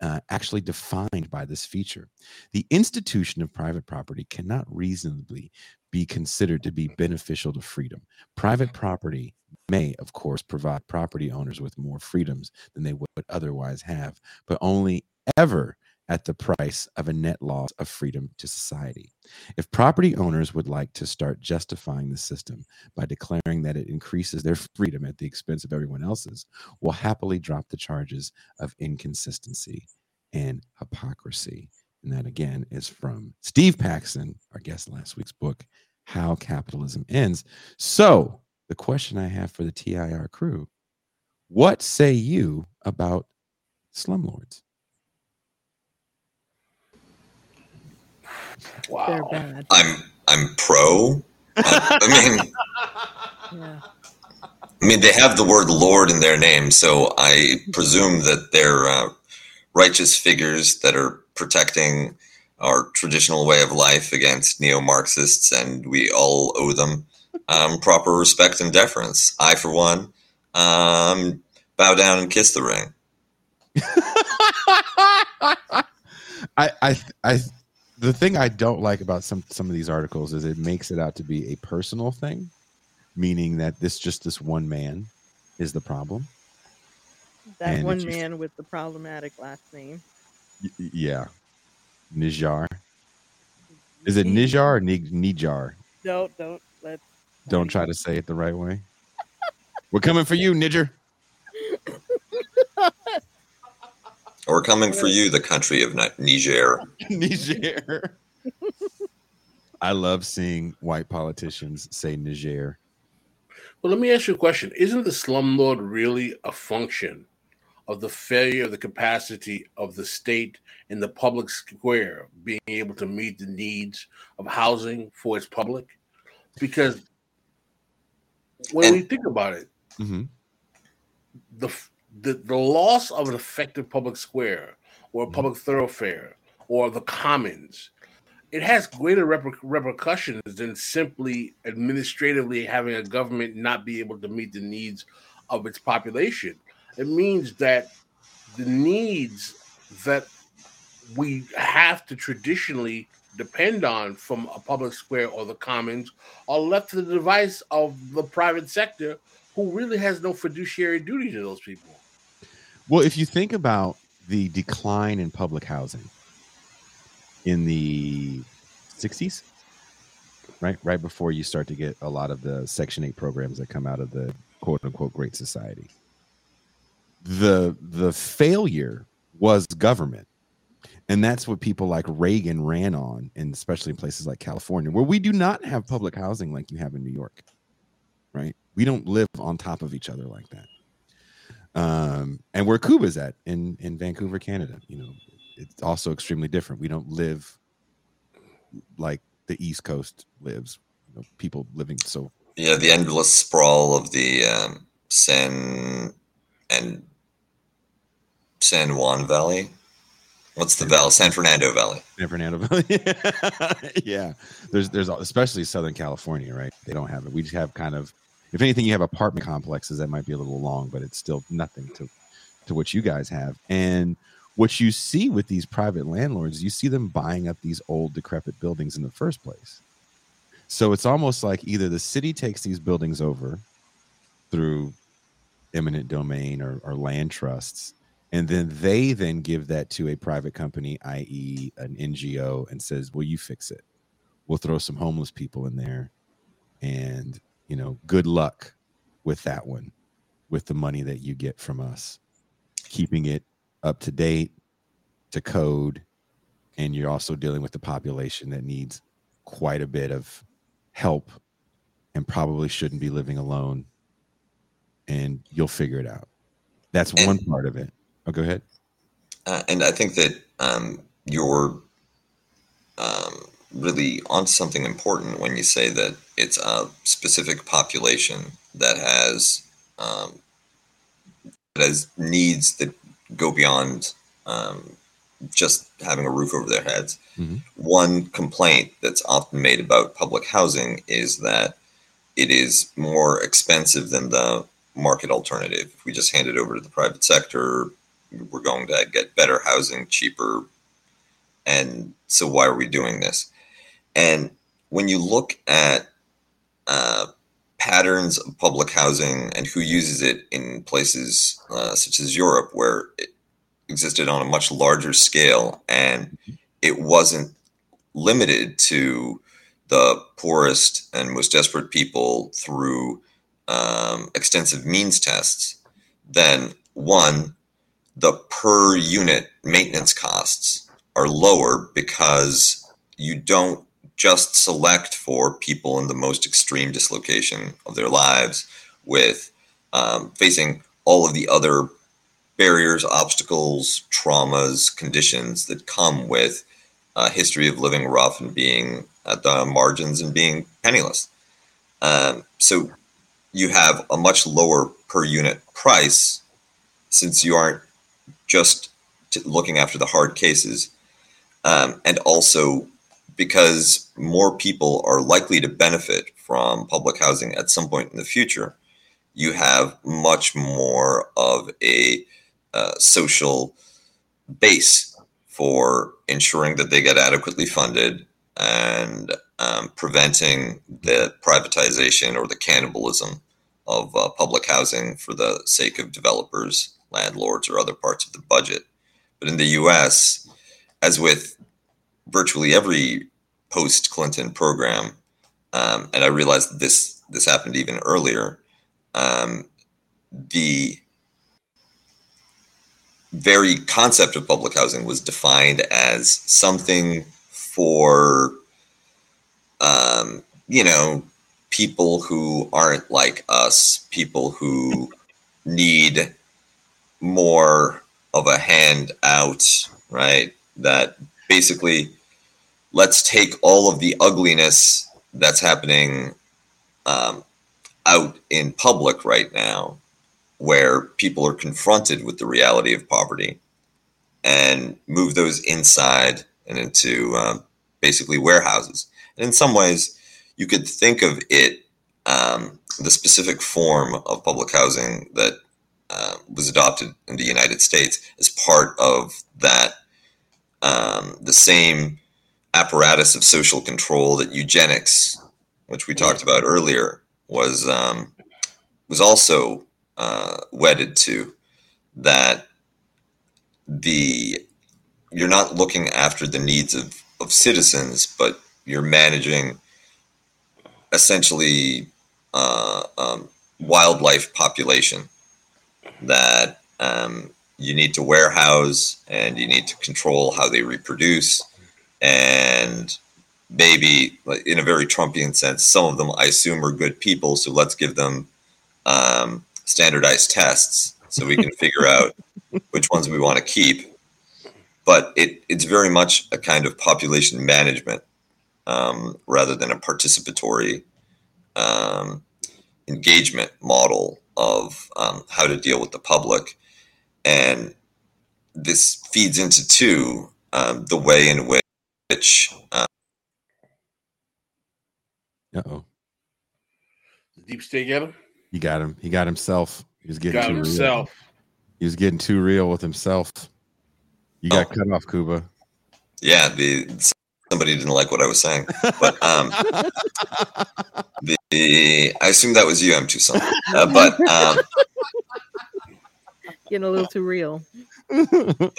uh, actually defined by this feature. The institution of private property cannot reasonably be considered to be beneficial to freedom. Private property may, of course, provide property owners with more freedoms than they would otherwise have, but only ever at the price of a net loss of freedom to society. If property owners would like to start justifying the system by declaring that it increases their freedom at the expense of everyone else's, we'll happily drop the charges of inconsistency and hypocrisy. And that again is from Steve Paxton, our guest last week's book, How Capitalism Ends. So, the question I have for the TIR crew What say you about slumlords? Wow. bad. I'm I'm pro. I, I mean, <laughs> Yeah. I mean, they have the word Lord in their name, so I presume that they're uh, righteous figures that are protecting our traditional way of life against neo Marxists, and we all owe them um, proper respect and deference. I, for one, um, bow down and kiss the ring. <laughs> I, I, I, the thing I don't like about some some of these articles is it makes it out to be a personal thing, meaning that this just this one man is the problem. That And one just- man with the problematic last name. Y- yeah, Nijar. Is it Nijar or Ni- Nijar? Don't don't let's Don't try to say it the right way. We're coming for you, Niger. <laughs> Or coming for you, the country of Niger. <laughs> Niger. I love seeing white politicians say Niger. Well, let me ask you a question. Isn't the slumlord really a function of the failure of the capacity of the state in the public square being able to meet the needs of housing for its public? Because when we think about it, hmm the, the the loss of an effective public square or a public thoroughfare or the commons it has greater reper- repercussions than simply administratively having a government not be able to meet the needs of its population it means that the needs that we have to traditionally depend on from a public square or the commons are left to the device of the private sector who really has no fiduciary duty to those people. Well, if you think about the decline in public housing in the 60s, right? Right before you start to get a lot of the Section 8 programs that come out of the quote unquote Great Society. The the failure was government. And that's what people like Reagan ran on, and especially in places like California, where we do not have public housing like you have in New York. Right? We don't live on top of each other like that um, and where Kuba's at in in Vancouver, Canada. You know, it's also extremely different. We don't live like the East Coast lives. You know, people living so Yeah, the endless sprawl of the um, San and San Juan Valley. What's the valley? San Fernando Valley. San Fernando Valley. <laughs> yeah, there's there's especially Southern California, right? They don't have it. We just have kind of, if anything, you have apartment complexes that might be a little long, but it's still nothing to to what you guys have. And what you see with these private landlords, you see them buying up these old decrepit buildings in the first place. So it's almost like either the city takes these buildings over through eminent domain or, or land trusts, and then they then give that to a private company, i.e., an NGO, and says, "Well, you fix it. We'll throw some homeless people in there, and you know, good luck with that one, with the money that you get from us, keeping it up to date, to code, and you're also dealing with the population that needs quite a bit of help, and probably shouldn't be living alone, and you'll figure it out. That's And- one part of it. Oh, go ahead. Uh, and I think that um, you're um, really onto something important when you say that it's a specific population that has um, that has needs that go beyond um, just having a roof over their heads. Mhm. One complaint that's often made about public housing is that it is more expensive than the market alternative. If we just hand it over to the private sector, we're going to get better housing cheaper. And so, why are we doing this? And when you look at uh, patterns of public housing and who uses it in places uh, such as Europe, where it existed on a much larger scale and it wasn't limited to the poorest and most desperate people through um, extensive means tests, then one, the per unit maintenance costs are lower because you don't just select for people in the most extreme dislocation of their lives with um, facing all of the other barriers, obstacles, traumas, conditions that come with a history of living rough and being at the margins and being penniless. Um, so you have a much lower per unit price since you aren't just looking after the hard cases. Um, and also because more people are likely to benefit from public housing at some point in the future, you have much more of a uh, social base for ensuring that they get adequately funded and um, preventing the privatization or the cannibalism of uh, public housing for the sake of developers, landlords, or other parts of the budget. But in the US, as with virtually every post Clinton program, um, and I realized this this happened even earlier, um, the very concept of public housing was defined as something for um, you know people who aren't like us people who need more of a hand out right? That basically let's take all of the ugliness that's happening um, out in public right now where people are confronted with the reality of poverty and move those inside and into um, basically warehouses. And in some ways, you could think of it, um, the specific form of public housing that uh, was adopted in the United States, as part of that, um, the same apparatus of social control that eugenics, which we talked about earlier, was um, was also uh, wedded to that the you're not looking after the needs of, of citizens, but you're managing essentially uh, um, wildlife population that um, you need to warehouse and you need to control how they reproduce and maybe in a very Trumpian sense, some of them I assume are good people, so let's give them um, standardized tests so we can figure <laughs> out which ones we want to keep. But it, it's very much a kind of population management um, rather than a participatory um, engagement model of um, how to deal with the public. And this feeds into, two, um, the way in which. Uh oh. Deep state get him? He got him. He got himself. He was getting Got too himself. real. He was getting too real with himself. You got Oh. cut off, Kuba. yeah, the somebody didn't like what I was saying, but um, <laughs> the, I assume that was you, M Tucson. Uh, but um, Getting a little too real. w-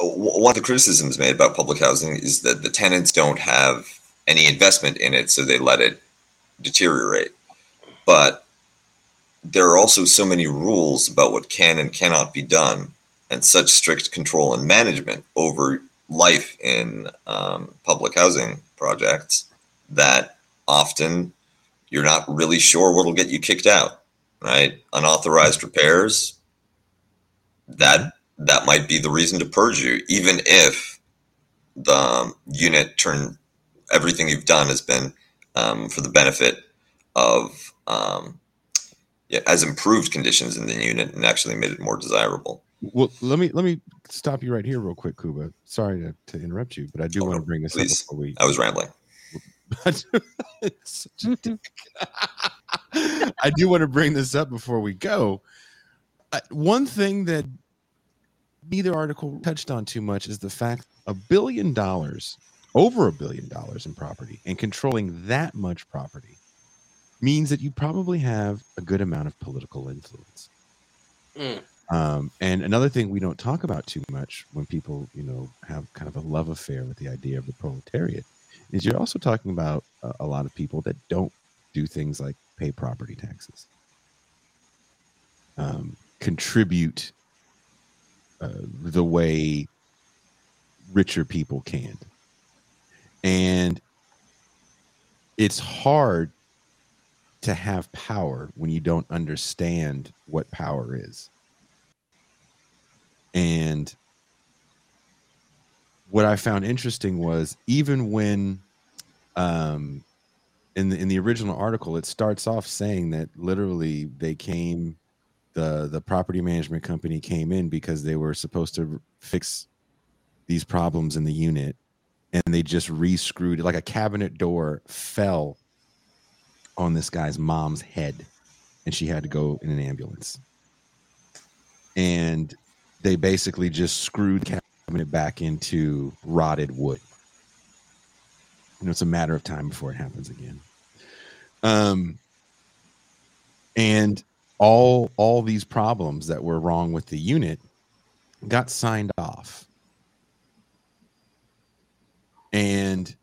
one of the criticisms made about public housing is that the tenants don't have any investment in it, so they let it deteriorate. But there are also so many rules about what can and cannot be done, and such strict control and management over life in um, public housing projects that often you're not really sure what'll get you kicked out. Right? Unauthorized repairs. That that might be the reason to purge you, even if the um, unit turn everything you've done has been um, for the benefit of um, yeah, has improved conditions in the unit and actually made it more desirable. Well, let me let me stop you right here, real quick, Kuba. Sorry to, to interrupt you, but I do Oh, want no, to bring this please. up before we. I was rambling. It's <laughs> such a. <laughs> I do want to bring this up before we go. Uh, one thing that neither article touched on too much is the fact a billion dollars, over a billion dollars in property, and controlling that much property means that you probably have a good amount of political influence. Mm. Um, and another thing we don't talk about too much when people, you know, have kind of a love affair with the idea of the proletariat is you're also talking about a, a lot of people that don't do things like pay property taxes, um, contribute uh, the way richer people can. And it's hard to have power when you don't understand what power is. And what I found interesting was even when um in the in the original article it starts off saying that literally they came the the property management company came in because they were supposed to fix these problems in the unit. And they just re-screwed it like a cabinet door fell on this guy's mom's head. And she had to go in an ambulance. And they basically just screwed cabinet back into rotted wood. You know it's a matter of time before it happens again. Um and all all these problems that were wrong with the unit got signed off. And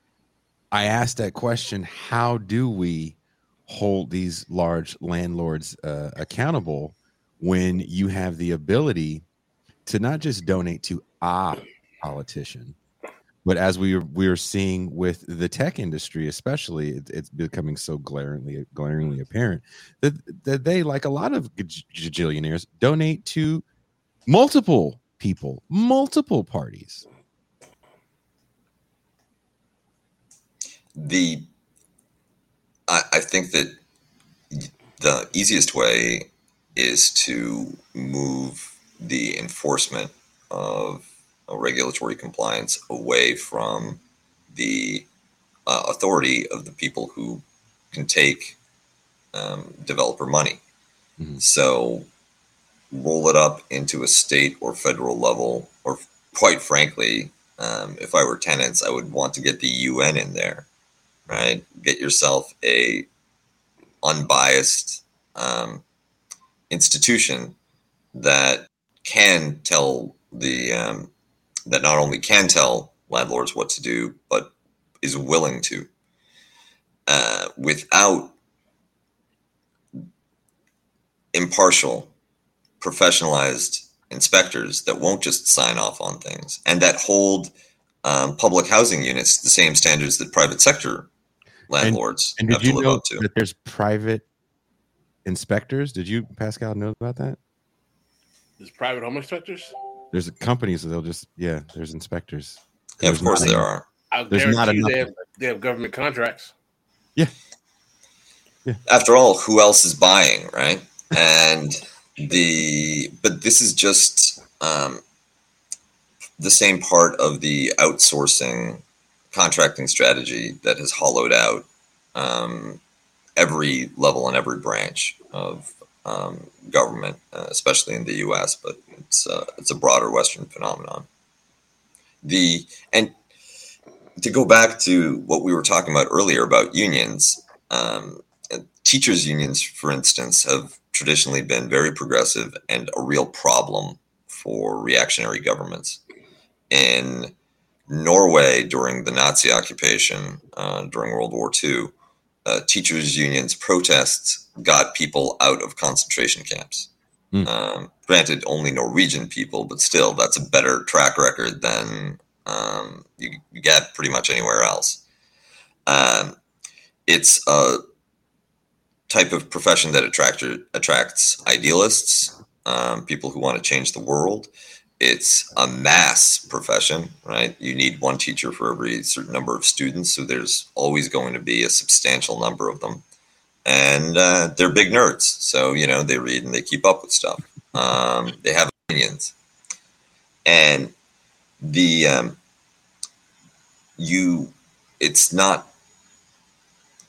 i asked that question how do we hold these large landlords uh, accountable when you have the ability to not just donate to a politician but as we we are seeing with the tech industry especially it, it's becoming so glaringly glaringly apparent that that they like a lot of gajillionaires donate to multiple people multiple parties. The I, I think that the easiest way is to move the enforcement of regulatory compliance away from the uh, authority of the people who can take um, developer money. Mhm. So roll it up into a state or federal level, or quite frankly, um, if I were tenants, I would want to get the UN in there, right? Get yourself a unbiased um, institution that can tell the um, that not only can tell landlords what to do, but is willing to, uh, without impartial, professionalized inspectors that won't just sign off on things and that hold um, public housing units the same standards that private sector landlords and have did to you live know up to. that there's private inspectors did you pascal know about that There's private home inspectors. There's companies that they'll just yeah there's inspectors Yeah, of There's course not there enough. are. I'll There's not you they enough. have, they have government contracts. Yeah. After all, who else is buying, right? And the but this is just um, the same part of the outsourcing contracting strategy that has hollowed out um, every level and every branch of um, government, uh, especially in the U.S. But it's uh, it's a broader Western phenomenon. The and to go back to what we were talking about earlier about unions. Um, teachers unions for instance have traditionally been very progressive and a real problem for reactionary governments in norway during the nazi occupation uh, during world war ii uh, teachers unions protests got people out of concentration camps Hmm. um, granted only norwegian people but still that's a better track record than um, you, you get pretty much anywhere else um, it's a type of profession that attract, attracts idealists, um, people who want to change the world. It's a mass profession, right? You need one teacher for every certain number of students, so there's always going to be a substantial number of them. And uh, they're big nerds, so you know they read and they keep up with stuff. Um, they have opinions, and the um, you, it's not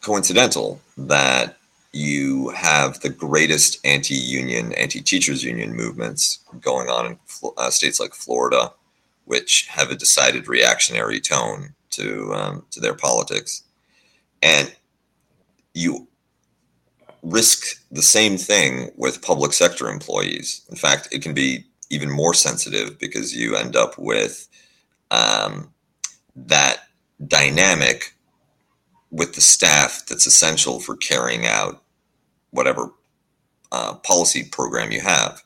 coincidental that you have the greatest anti-union, anti-teachers union movements going on in uh, states like Florida, which have a decided reactionary tone to um, to their politics, and you risk the same thing with public sector employees. In fact, it can be even more sensitive because you end up with um, that dynamic with the staff that's essential for carrying out whatever uh, policy program you have.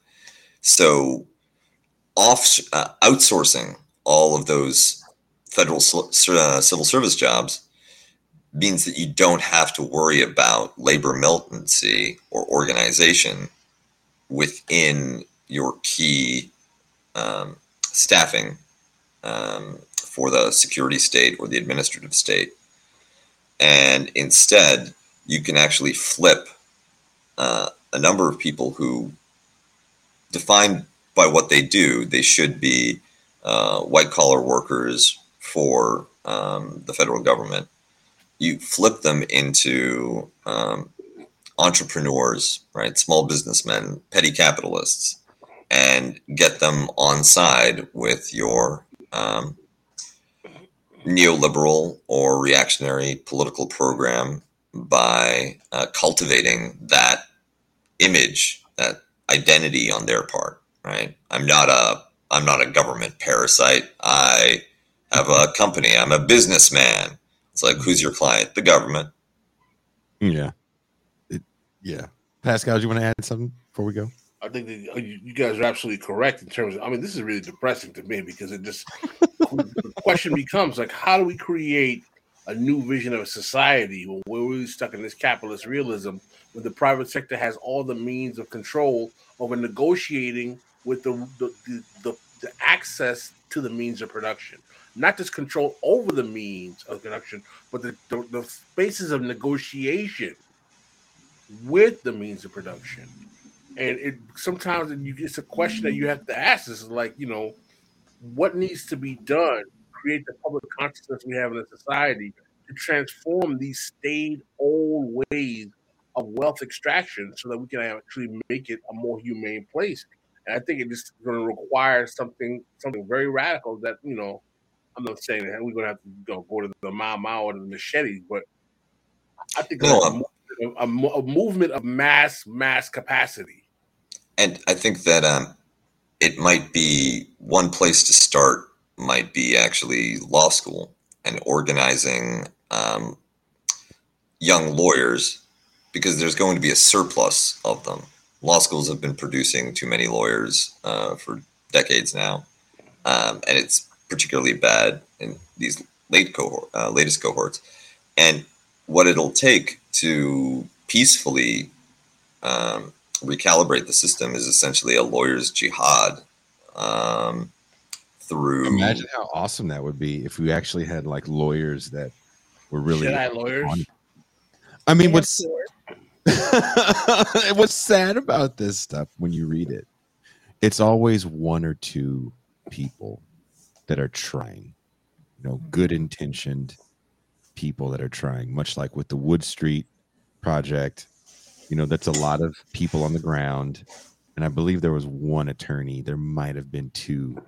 So, off uh, outsourcing all of those federal uh, civil service jobs means that you don't have to worry about labor militancy or organization within your key um, staffing um, for the security state or the administrative state. And instead, you can actually flip uh, a number of people who, defined by what they do, they should be uh, white collar workers for um, the federal government. You flip them into um, entrepreneurs, right? Small businessmen, petty capitalists, and get them on side with your um, neoliberal or reactionary political program by uh, cultivating that image, that identity on their part, right? I'm not a I'm not a government parasite. I have a company. I'm a businessman. It's like, who's your client? The government. Yeah. It, yeah. Pascal, do you want to add something before we go? I think that uh, you you guys are absolutely correct in terms of. I mean, this is really depressing to me because it just the question becomes like, how do we create a new vision of a society when we're really stuck in this capitalist realism when the private sector has all the means of control over negotiating with the the, the, the, the access to the means of production, not just control over the means of production, but the, the, the spaces of negotiation with the means of production. And it sometimes you it's a question that you have to ask is like, you know, what needs to be done create the public consciousness we have in a society to transform these staid old ways of wealth extraction so that we can actually make it a more humane place. And I think it just going to require something something very radical that you know. I'm not saying that we're going to have to go, go to the Mau Mau or the machetes, but I think No, a, a, a movement of mass mass capacity. And I think that um, it might be one place to start, might be actually law school and organizing um, young lawyers because there's going to be a surplus of them. Law schools have been producing too many lawyers uh, for decades now, um, and it's particularly bad in these late cohort, uh, latest cohorts. And what it'll take to peacefully um, recalibrate the system is essentially a lawyer's jihad um, through. Imagine how awesome that would be if we actually had like lawyers that were really. Jedi lawyers. on- I mean, what's swords. <laughs> what's sad about this stuff when you read it? It's always one or two people that are trying, you know, good intentioned people that are trying, much like with the Wood Street project. You know, that's a lot of people on the ground. And I believe there was one attorney, there might have been two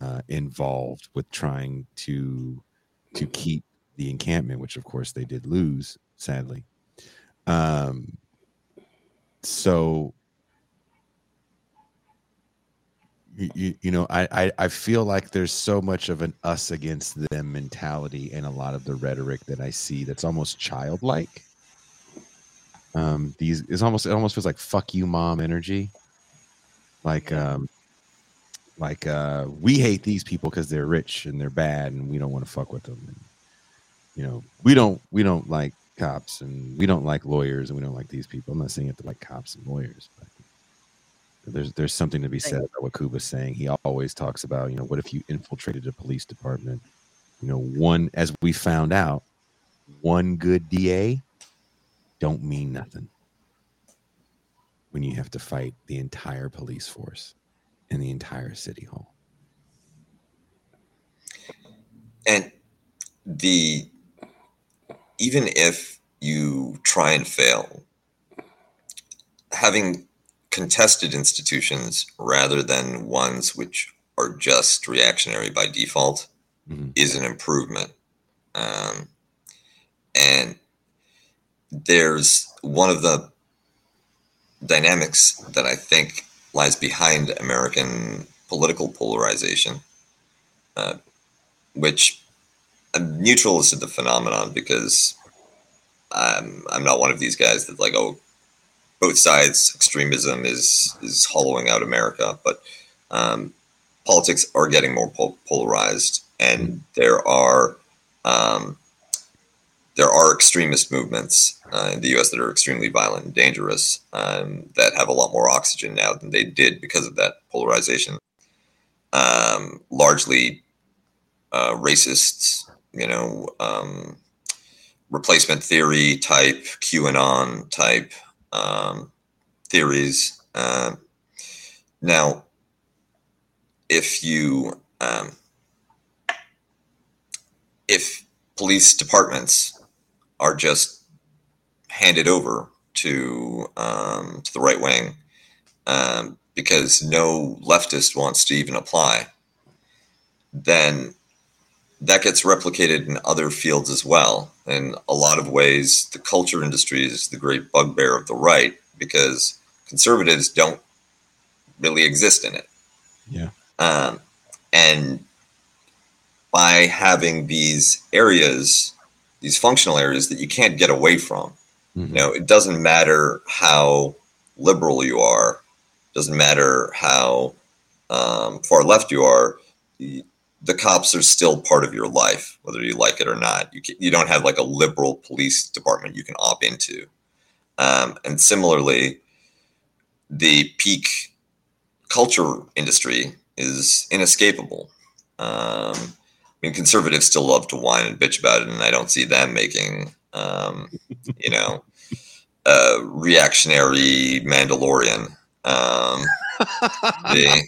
uh, involved with trying to to keep the encampment, which of course they did lose, sadly. Um, so you, you, know I, I i feel like there's so much of an us against them mentality in a lot of the rhetoric that i see that's almost childlike. Um these it's almost it almost feels like fuck you mom energy. Like um like uh we hate these people because they're rich and they're bad and we don't want to fuck with them. And, you know we don't we don't like cops and we don't like lawyers and we don't like these people i'm not saying you have to like cops and lawyers but there's there's something to be said about what Kuba's saying. He always talks about, you know, what if you infiltrated a police department? You know, one as we found out, one good DA don't mean nothing when you have to fight the entire police force and the entire city hall. And the even if you try and fail, having contested institutions rather than ones which are just reactionary by default Mhm. is an improvement. Um, and there's one of the dynamics that I think lies behind American political polarization, uh, which I'm neutral to the phenomenon because I'm, I'm not one of these guys that like, oh, both sides extremism is is hollowing out America, but um, politics are getting more pol- polarized, and there are um, there are extremist movements uh, in the U.S. that are extremely violent and dangerous um, that have a lot more oxygen now than they did because of that polarization. Um, largely uh, racists, you know, um, replacement theory type, QAnon type um, theories. Uh, now, if you um, if police departments are just handed over to um, to the right wing um, because no leftist wants to even apply, then that gets replicated in other fields as well. In a lot of ways, the culture industry is the great bugbear of the right because conservatives don't really exist in it. Yeah. Um, and by having these areas, these functional areas that you can't get away from, Mhm. you know, it doesn't matter how liberal you are, doesn't matter how um, far left you are. y- The cops are still part of your life, whether you like it or not. You can, you don't have like a liberal police department you can opt into. Um, and similarly, the peak culture industry is inescapable. Um, I mean, conservatives still love to whine and bitch about it, and I don't see them making, um, you know, a reactionary Mandalorian. Um, <laughs> the,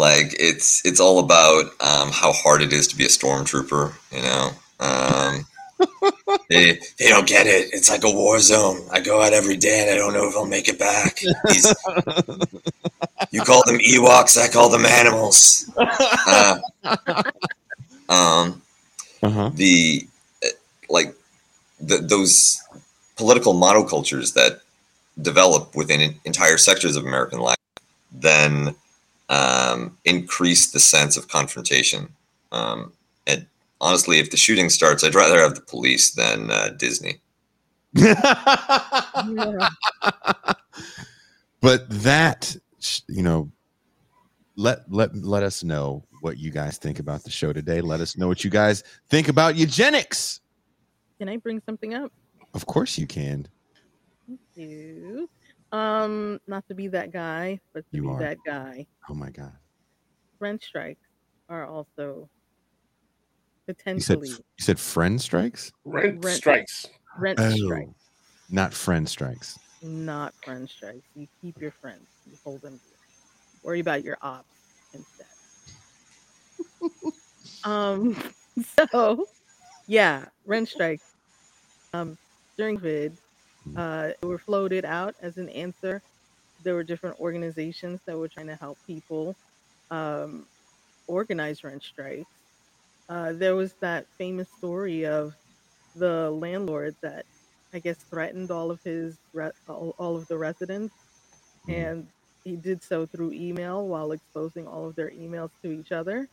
like it's it's all about um, how hard it is to be a stormtrooper. You know, um, <laughs> they they don't get it. It's like a war zone. I go out every day and I don't know if I'll make it back. These, <laughs> you call them Ewoks, I call them animals. Uh, um, Uh-huh. the uh, like the, those political monocultures that develop within entire sectors of American life then um, increase the sense of confrontation. Um, and honestly, if the shooting starts, I'd rather have the police than uh, Disney. Yeah. <laughs> but that you know let let let us know what you guys think about the show today let us know what you guys think about eugenics Can I bring something up? of course you can Thank you. Um, not to be that guy, but to You be are. that guy. oh my god French strikes are also you said potentially you said friend strikes Rent, Rent. strikes. Rent Oh, strikes, not friend strikes not friend strikes. You keep your friends. You hold them. dear. Worry about your ops instead. <laughs> um. <laughs> So, yeah, rent strikes. Um, during COVID, uh, were floated out as an answer. There were different organizations that were trying to help people um, organize rent strikes. Uh, there was that famous story of the landlord that I guess threatened all of his re- all, all of the residents, Mhm. and he did so through email while exposing all of their emails to each other,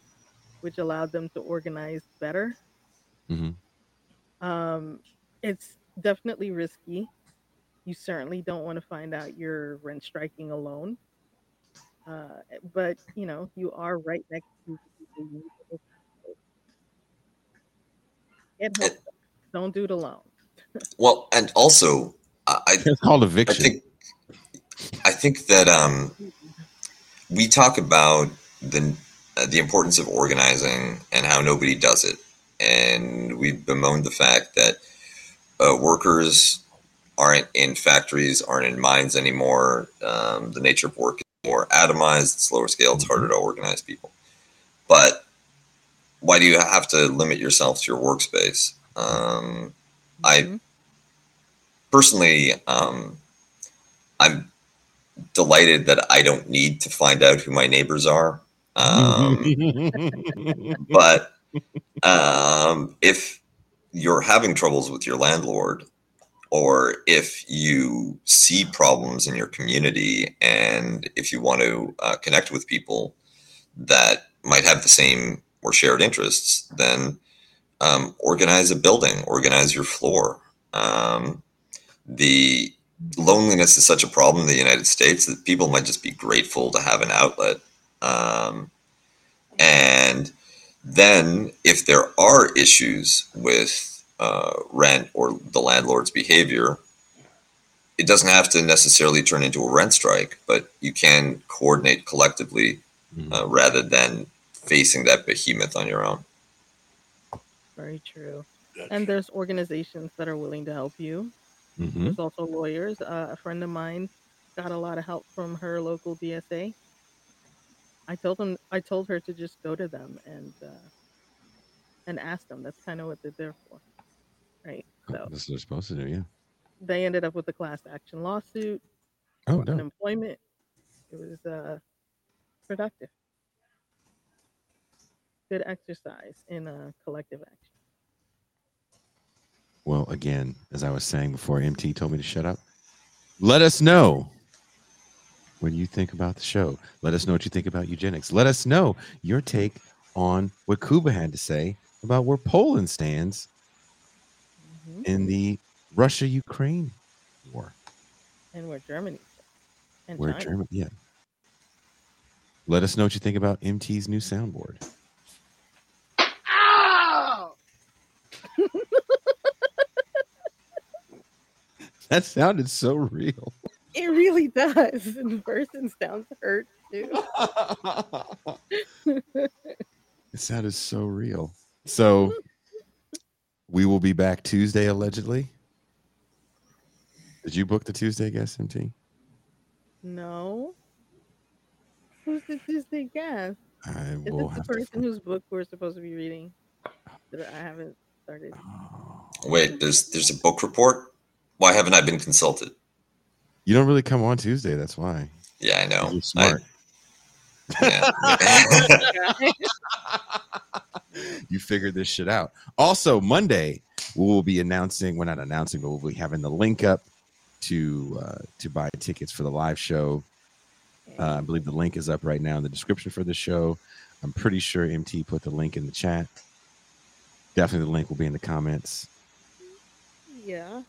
which allowed them to organize better. Mhm. Um, it's definitely risky. You certainly don't want to find out you're rent striking alone. Uh, but you know, you are right next to people you need to look out for. Get help. Don't do it alone. <laughs> Well, and also, I, I it's called eviction. I eviction think I think that um, we talk about the uh, the importance of organizing and how nobody does it, and we bemoan the fact that uh, workers aren't in factories, aren't in mines anymore. Um, the nature of work is more atomized, it's lower scale, it's harder to organize people. But why do you have to limit yourself to your workspace? Um, I Mhm. personally, um, I'm delighted that I don't need to find out who my neighbors are. Um, <laughs> but um, if you're having troubles with your landlord, or if you see problems in your community, and if you want to uh, connect with people that might have the same or shared interests, then um, organize a building, organize your floor. Um, the loneliness is such a problem in the United States that people might just be grateful to have an outlet. Um, and Then, if there are issues with uh, rent or the landlord's behavior, it doesn't have to necessarily turn into a rent strike, but you can coordinate collectively Mhm. uh, rather than facing that behemoth on your own. Very true. And there's organizations that are willing to help you. Mhm. There's also lawyers. Uh, a friend of mine got a lot of help from her local DSA. I told them, I told her to just go to them and uh, and ask them. That's kind of what they're there for, right? So That's what they're supposed to do, yeah. they ended up with a class action lawsuit Oh, no. unemployment. It was uh, productive. Good exercise in uh, collective action. Well, again, as I was saying before, MT told me to shut up. Let us know what you think about the show. Let us know what you think about eugenics. Let us know your take on what Kuba had to say about where Poland stands Mhm. in the Russia Ukraine war. And where Germany and Where China. Germany, yeah. Let us know what you think about MT's new soundboard. Ow! <laughs> That sounded so real. It really does. <laughs> And the person sounds hurt too. <laughs> It sounded so real. So we will be back Tuesday, allegedly. Did you book the Tuesday guest, MT? no. Who's the Tuesday guest? I Is this the person whose book we're supposed to be reading? That I haven't started. Oh. Wait, there's there's a book report. Why haven't I been consulted? You don't really come on Tuesday. That's why. Yeah, I know. You're smart. I- yeah. <laughs> <laughs> <laughs> <laughs> you figured this shit out. Also, Monday we will be announcing. We're not announcing, but we'll be having the link up to uh, to buy tickets for the live show. Uh, I believe the link is up right now in the description for the show. I'm pretty sure MT put the link in the chat. Definitely, the link will be in the comments. Yeah.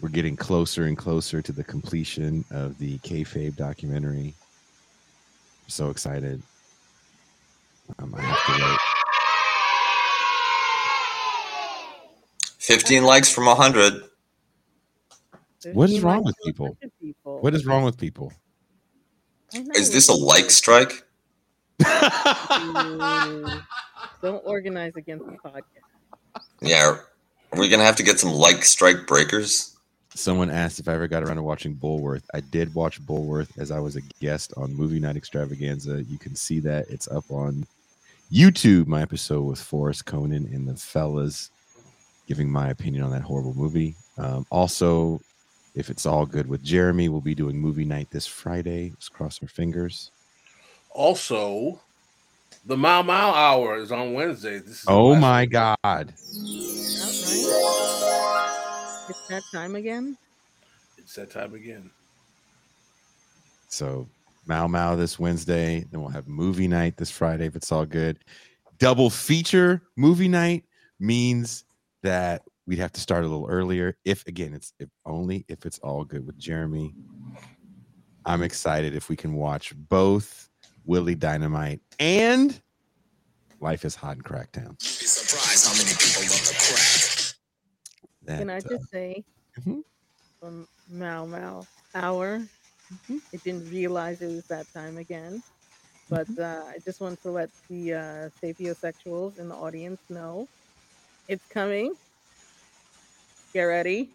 We're getting closer and closer to the completion of the kayfabe documentary. I'm so excited. Um, I have to wait. 15 likes from 100. What is wrong with people? people. What is wrong with people? Is this a like strike? do. Don't organize against the podcast. Yeah. Are we going to have to get some like strike breakers? Someone asked if I ever got around to watching Bulworth. I did watch Bulworth as I was a guest on Movie Night Extravaganza. You can see that it's up on YouTube. My episode with Forrest Conan and the fellas, giving my opinion on that horrible movie. Um, also, if it's all good with Jeremy, we'll be doing movie night this Friday. Let's cross our fingers. Also, the Mau Mau Hour is on Wednesday. This is Oh my week. God! All right. It's that time again. It's that time again. So Mau Mau this Wednesday. Then we'll have movie night this Friday if it's all good. Double feature movie night means that we'd have to start a little earlier. If again, it's if only if it's all good with Jeremy. I'm excited if we can watch both Willie Dynamite and Life is Hot in Cracktown. Be surprised how many people love the crack. That, Can I uh, just say, Mhm. from Mau Mau Hour, Mm-hmm. I didn't realize it was that time again. But Mm-hmm. uh, I just want to let the uh, sapiosexuals in the audience know it's coming. Get ready.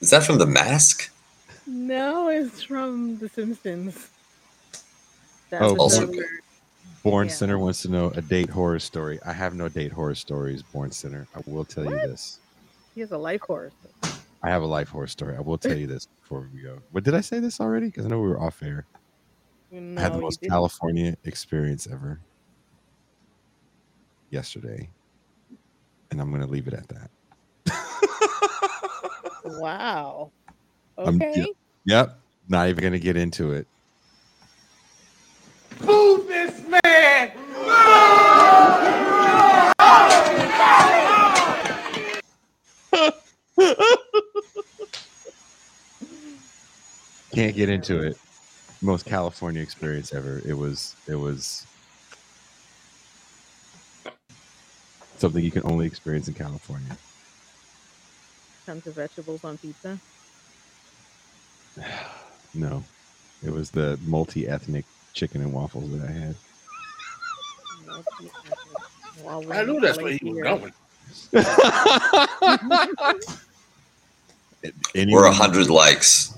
Is that from The Mask? No, it's from The Simpsons. Oh, that Oh, Also- the- Born Yeah. Center wants to know a date horror story. I have no date horror stories, Born Center. I will tell you this. he has a life horror. I have a life horror story. I will tell you this before we go. But did I say this already? Because I know we were off air. No, I had the most didn't. California experience ever yesterday. And I'm going to leave it at that. Wow. <laughs> I'm- Okay. yeah. Yep. Not even going to get into it. Boo this man! <laughs> Can't get into it. Most California experience ever. It was it was something you can only experience in California. Tons of vegetables on pizza. <sighs> No. It was the multi-ethnic chicken and waffles that I had. While I knew that's where he was here. going. <laughs> <laughs> We're a hundred likes.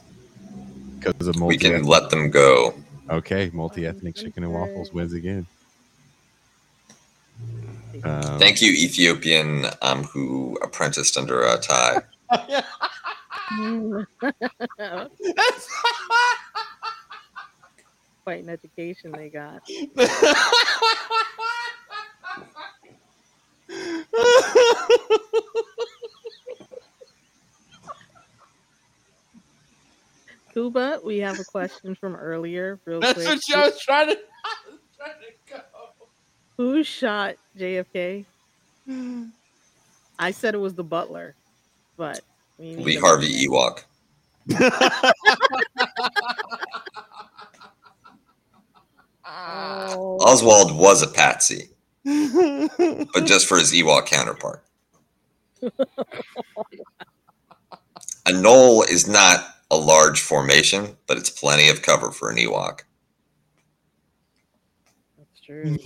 Because of We can let them go. Okay, multi-ethnic chicken and waffles wins again. Um, Thank you, Ethiopian um, who apprenticed under a tie. <laughs> Quite an education they got. <laughs> Kuba, we have a question from earlier, real That's quick. what I was trying to. I was <laughs> trying to go. Who shot JFK? I said it was the butler, but we need Lee to- Harvey Ewok. Oh, Oswald was a patsy, but just for his Ewok counterpart. <laughs> a knoll is not a large formation, but it's plenty of cover for an Ewok. that's true.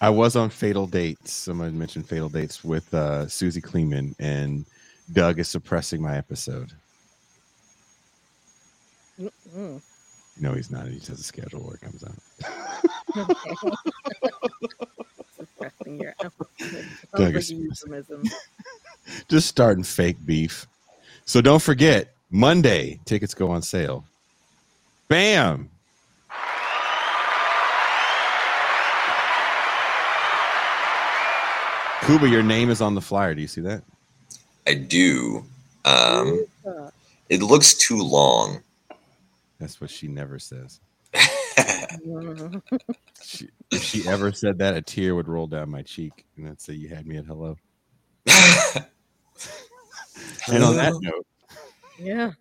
I was on Fatal Dates. Someone mentioned Fatal Dates with uh, Susie Kleeman, and Doug is suppressing my episode. Mm-mm. No, he's not. He just has a schedule where it comes out. <laughs> Suppressing your episode. Doug like is a euphemism. <laughs> Just starting fake beef. So don't forget, Monday tickets go on sale. Bam! Kuba, your name is on the flyer. Do you see that? I do. Um, it looks too long. That's what she never says. <laughs> She, if she ever said that, a tear would roll down my cheek, and I'd say, "You had me at hello." <laughs> And on that note, yeah.